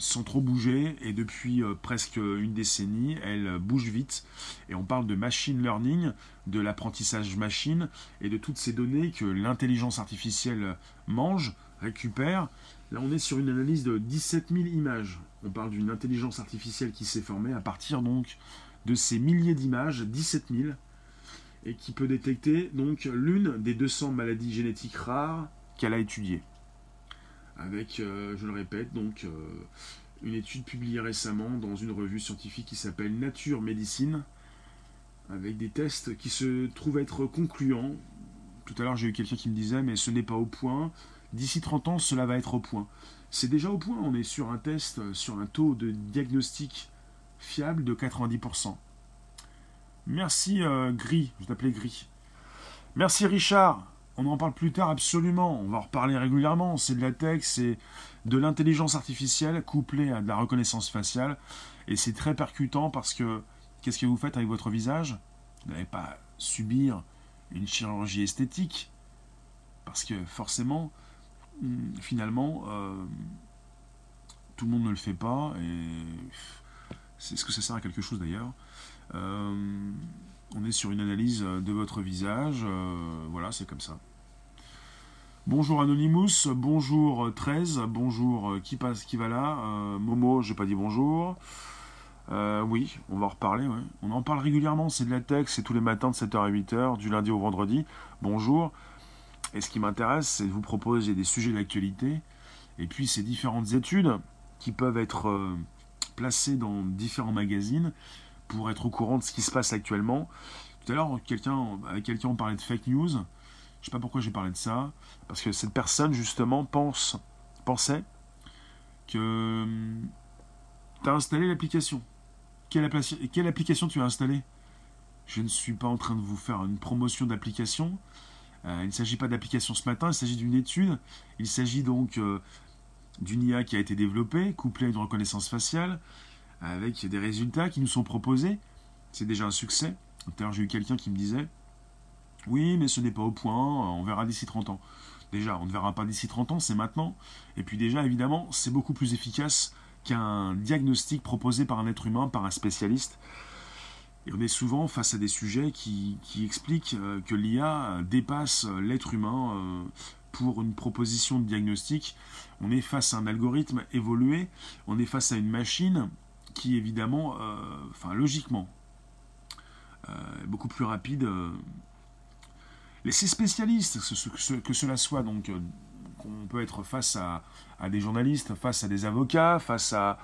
sans trop bouger et depuis euh, presque une décennie, elle bouge vite. Et on parle de machine learning, de l'apprentissage machine et de toutes ces données que l'intelligence artificielle mange, récupère. Là, on est sur une analyse de 17 000 images. On parle d'une intelligence artificielle qui s'est formée à partir donc de ces milliers d'images, 17 000, et qui peut détecter donc l'une des 200 maladies génétiques rares qu'elle a étudiées avec, euh, je le répète, donc euh, une étude publiée récemment dans une revue scientifique qui s'appelle Nature Médecine, avec des tests qui se trouvent être concluants. Tout à l'heure, j'ai eu quelqu'un qui me disait, mais ce n'est pas au point. D'ici 30 ans, cela va être au point. C'est déjà au point. On est sur un test, sur un taux de diagnostic fiable de 90%. Merci euh, Gris, je t'appelais Gris. Merci Richard. On en parle plus tard, absolument. On va en reparler régulièrement. C'est de la tech, c'est de l'intelligence artificielle couplée à de la reconnaissance faciale. Et c'est très percutant parce que qu'est-ce que vous faites avec votre visage? Vous n'allez pas subir une chirurgie esthétique. Parce que forcément, hmm, finalement, euh, tout le monde ne le fait pas. Et c'est ce que ça sert à quelque chose d'ailleurs. Euh, on est sur une analyse de votre visage. Euh, voilà, c'est comme ça. Bonjour Anonymous, bonjour 13, bonjour euh, qui passe, qui va là, euh, Momo, j'ai pas dit bonjour. Euh, oui, on va en reparler, on en parle régulièrement, c'est de la tech, c'est tous les matins de 7h à 8h, du lundi au vendredi. Bonjour. Et ce qui m'intéresse, c'est de vous proposer des sujets d'actualité, et puis ces différentes études qui peuvent être placées dans différents magazines pour être au courant de ce qui se passe actuellement. Tout à l'heure, quelqu'un, avec quelqu'un, on parlait de fake news. Je sais pas pourquoi j'ai parlé de ça, parce que cette personne justement pense, pensait que hum, tu as installé l'application. Quelle, quelle, application tu as installée? Je ne suis pas en train de vous faire une promotion d'application. Euh, il ne s'agit pas d'application ce matin, il s'agit d'une étude. Il s'agit donc euh, d'une IA qui a été développée, couplée à une reconnaissance faciale, avec des résultats qui nous sont proposés. C'est déjà un succès. Tout à l'heure, j'ai eu quelqu'un qui me disait oui, mais ce n'est pas au point, on verra d'ici 30 ans. Déjà, on ne verra pas d'ici 30 ans, c'est maintenant. Et puis déjà, évidemment, c'est beaucoup plus efficace qu'un diagnostic proposé par un être humain, par un spécialiste. Et on est souvent face à des sujets qui, expliquent euh, que l'IA dépasse l'être humain euh, pour une proposition de diagnostic. On est face à un algorithme évolué, on est face à une machine qui évidemment, euh, enfin logiquement, est beaucoup plus rapide Laissez spécialistes, que, cela soit donc euh, qu'on peut être face à, des journalistes, face à des avocats, face à,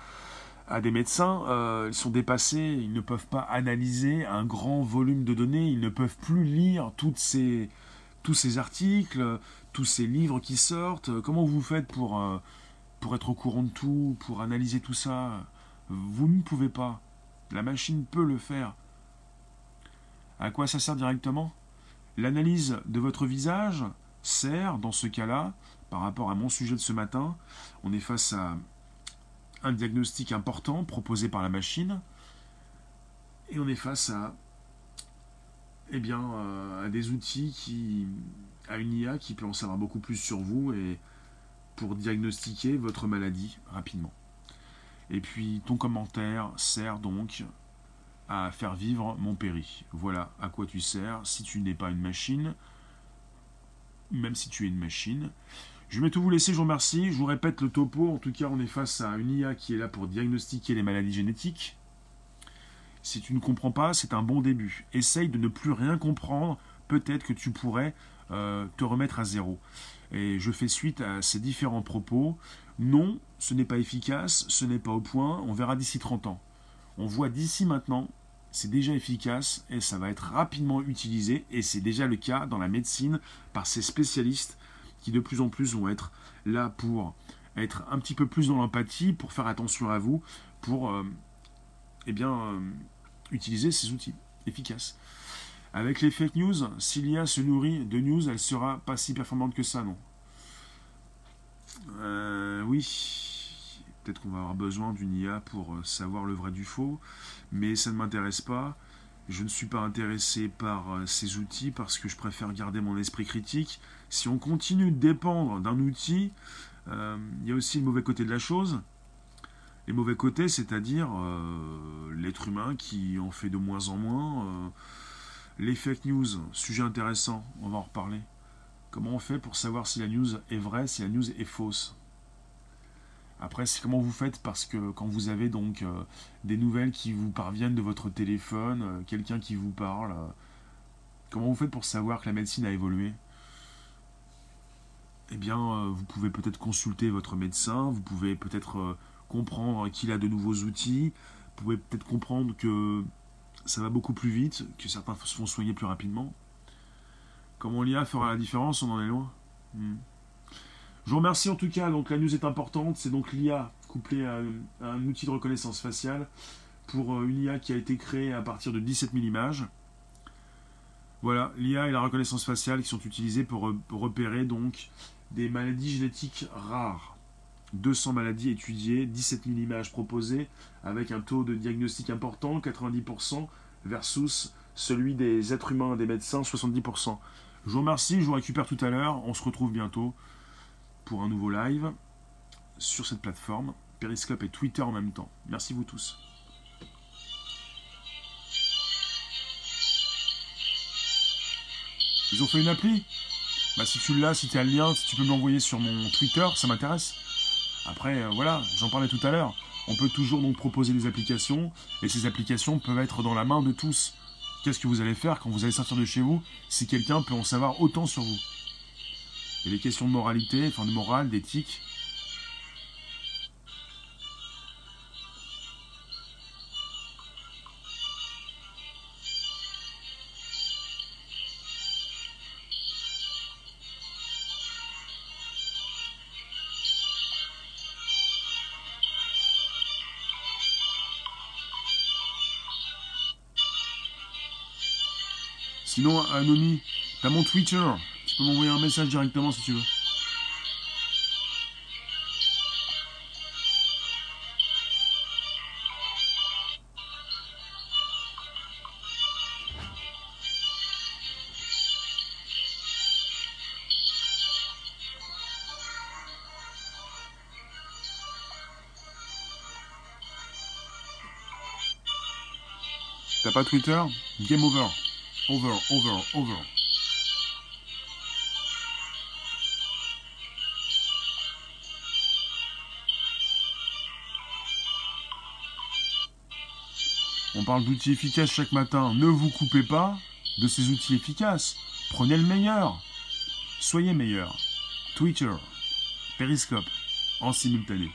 des médecins, euh, ils sont dépassés, ils ne peuvent pas analyser un grand volume de données, ils ne peuvent plus lire ces, tous ces articles, tous ces livres qui sortent. Comment vous faites pour, euh, pour être au courant de tout, pour analyser tout ça? Vous ne pouvez pas. La machine peut le faire. À quoi ça sert directement? L'analyse de votre visage sert, dans ce cas-là, par rapport à mon sujet de ce matin, on est face à un diagnostic important proposé par la machine, et on est face à, eh bien, euh, à des outils qui, à une IA qui peut en savoir beaucoup plus sur vous et pour diagnostiquer votre maladie rapidement. Et puis ton commentaire sert donc à faire vivre mon péri. Voilà à quoi tu sers si tu n'es pas une machine, même si tu es une machine. Je vais tout vous laisser, je vous remercie. Je vous répète le topo. En tout cas, on est face à une IA qui est là pour diagnostiquer les maladies génétiques. Si tu ne comprends pas, c'est un bon début. Essaye de ne plus rien comprendre. Peut-être que tu pourrais euh, te remettre à zéro. Et je fais suite à ces différents propos. Non, ce n'est pas efficace, ce n'est pas au point. On verra d'ici 30 ans. On voit d'ici maintenant, c'est déjà efficace et ça va être rapidement utilisé. Et c'est déjà le cas dans la médecine par ces spécialistes qui de plus en plus vont être là pour être un petit peu plus dans l'empathie, pour faire attention à vous, pour euh, eh bien, euh, utiliser ces outils efficaces. Avec les fake news, si l'IA se nourrit de news, elle sera pas si performante que ça, non? Euh, Oui, peut-être qu'on va avoir besoin d'une IA pour savoir le vrai du faux, mais ça ne m'intéresse pas. Je ne suis pas intéressé par euh, ces outils parce que je préfère garder mon esprit critique. Si on continue de dépendre d'un outil, euh, il y a aussi le mauvais côté de la chose. Les mauvais côtés, c'est-à-dire euh, l'être humain qui en fait de moins en moins. les fake news, sujet intéressant, on va en reparler. Comment on fait pour savoir si la news est vraie, si la news est fausse? Après, comment vous faites parce que quand vous avez donc euh, des nouvelles qui vous parviennent de votre téléphone, euh, quelqu'un qui vous parle, euh, comment vous faites pour savoir que la médecine a évolué? Eh bien, vous pouvez peut-être consulter votre médecin, vous pouvez peut-être comprendre qu'il a de nouveaux outils, vous pouvez peut-être comprendre que ça va beaucoup plus vite, que certains se font soigner plus rapidement. Comment l'IA fera la différence On en est loin. Hmm. Je vous remercie en tout cas. Donc la news est importante. C'est donc l'IA couplée à, un outil de reconnaissance faciale pour euh, une IA qui a été créée à partir de 17 000 images. Voilà, l'IA et la reconnaissance faciale qui sont utilisées pour, repérer donc des maladies génétiques rares. 200 maladies étudiées, 17 000 images proposées, avec un taux de diagnostic important, 90%, versus celui des êtres humains, des médecins, 70%. Je vous remercie, je vous récupère tout à l'heure, on se retrouve bientôt pour un nouveau live sur cette plateforme, Periscope et Twitter en même temps. Merci vous tous. Ils ont fait une appli? Bah si tu l'as, si tu as le lien, si tu peux me l'envoyer sur mon Twitter, ça m'intéresse. Après, euh, voilà, j'en parlais tout à l'heure. On peut toujours donc proposer des applications, et ces applications peuvent être dans la main de tous. Qu'est-ce que vous allez faire quand vous allez sortir de chez vous si quelqu'un peut en savoir autant sur vous? Et les questions de moralité, enfin de morale, d'éthique. Sinon, t'as mon Twitter. Tu peux m'envoyer un message directement si tu veux. T'as pas Twitter? Game over. Over, over, over. On parle d'outils efficaces chaque matin. Ne vous coupez pas de ces outils efficaces. Prenez le meilleur. Soyez meilleur. Twitter, Periscope, en simultané.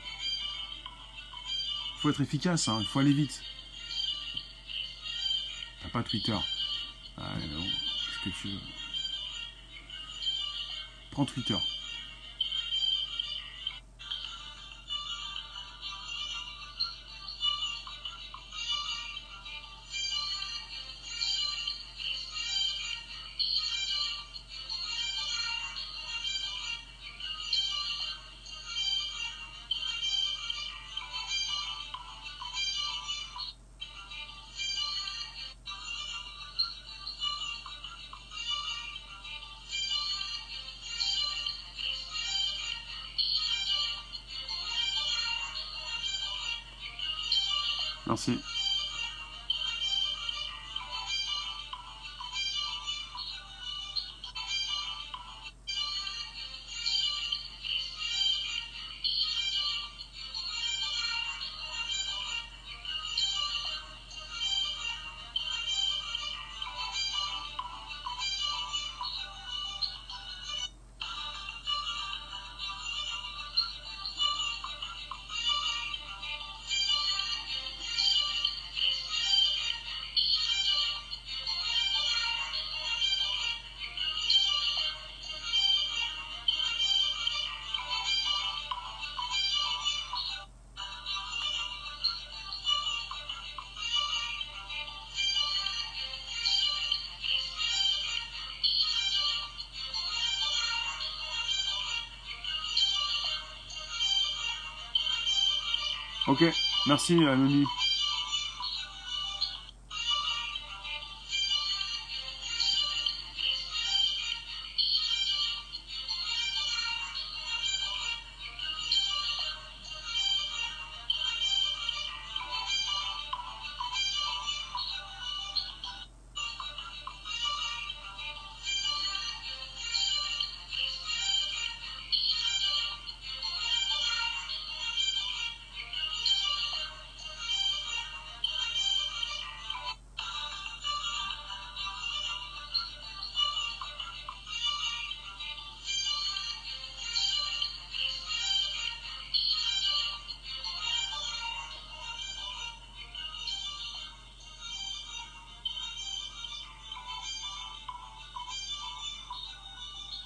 Il faut être efficace, hein. il faut aller vite. T'as pas Twitter. Ah non, ce que tu veux. Prends Twitter. Ok, merci Anony.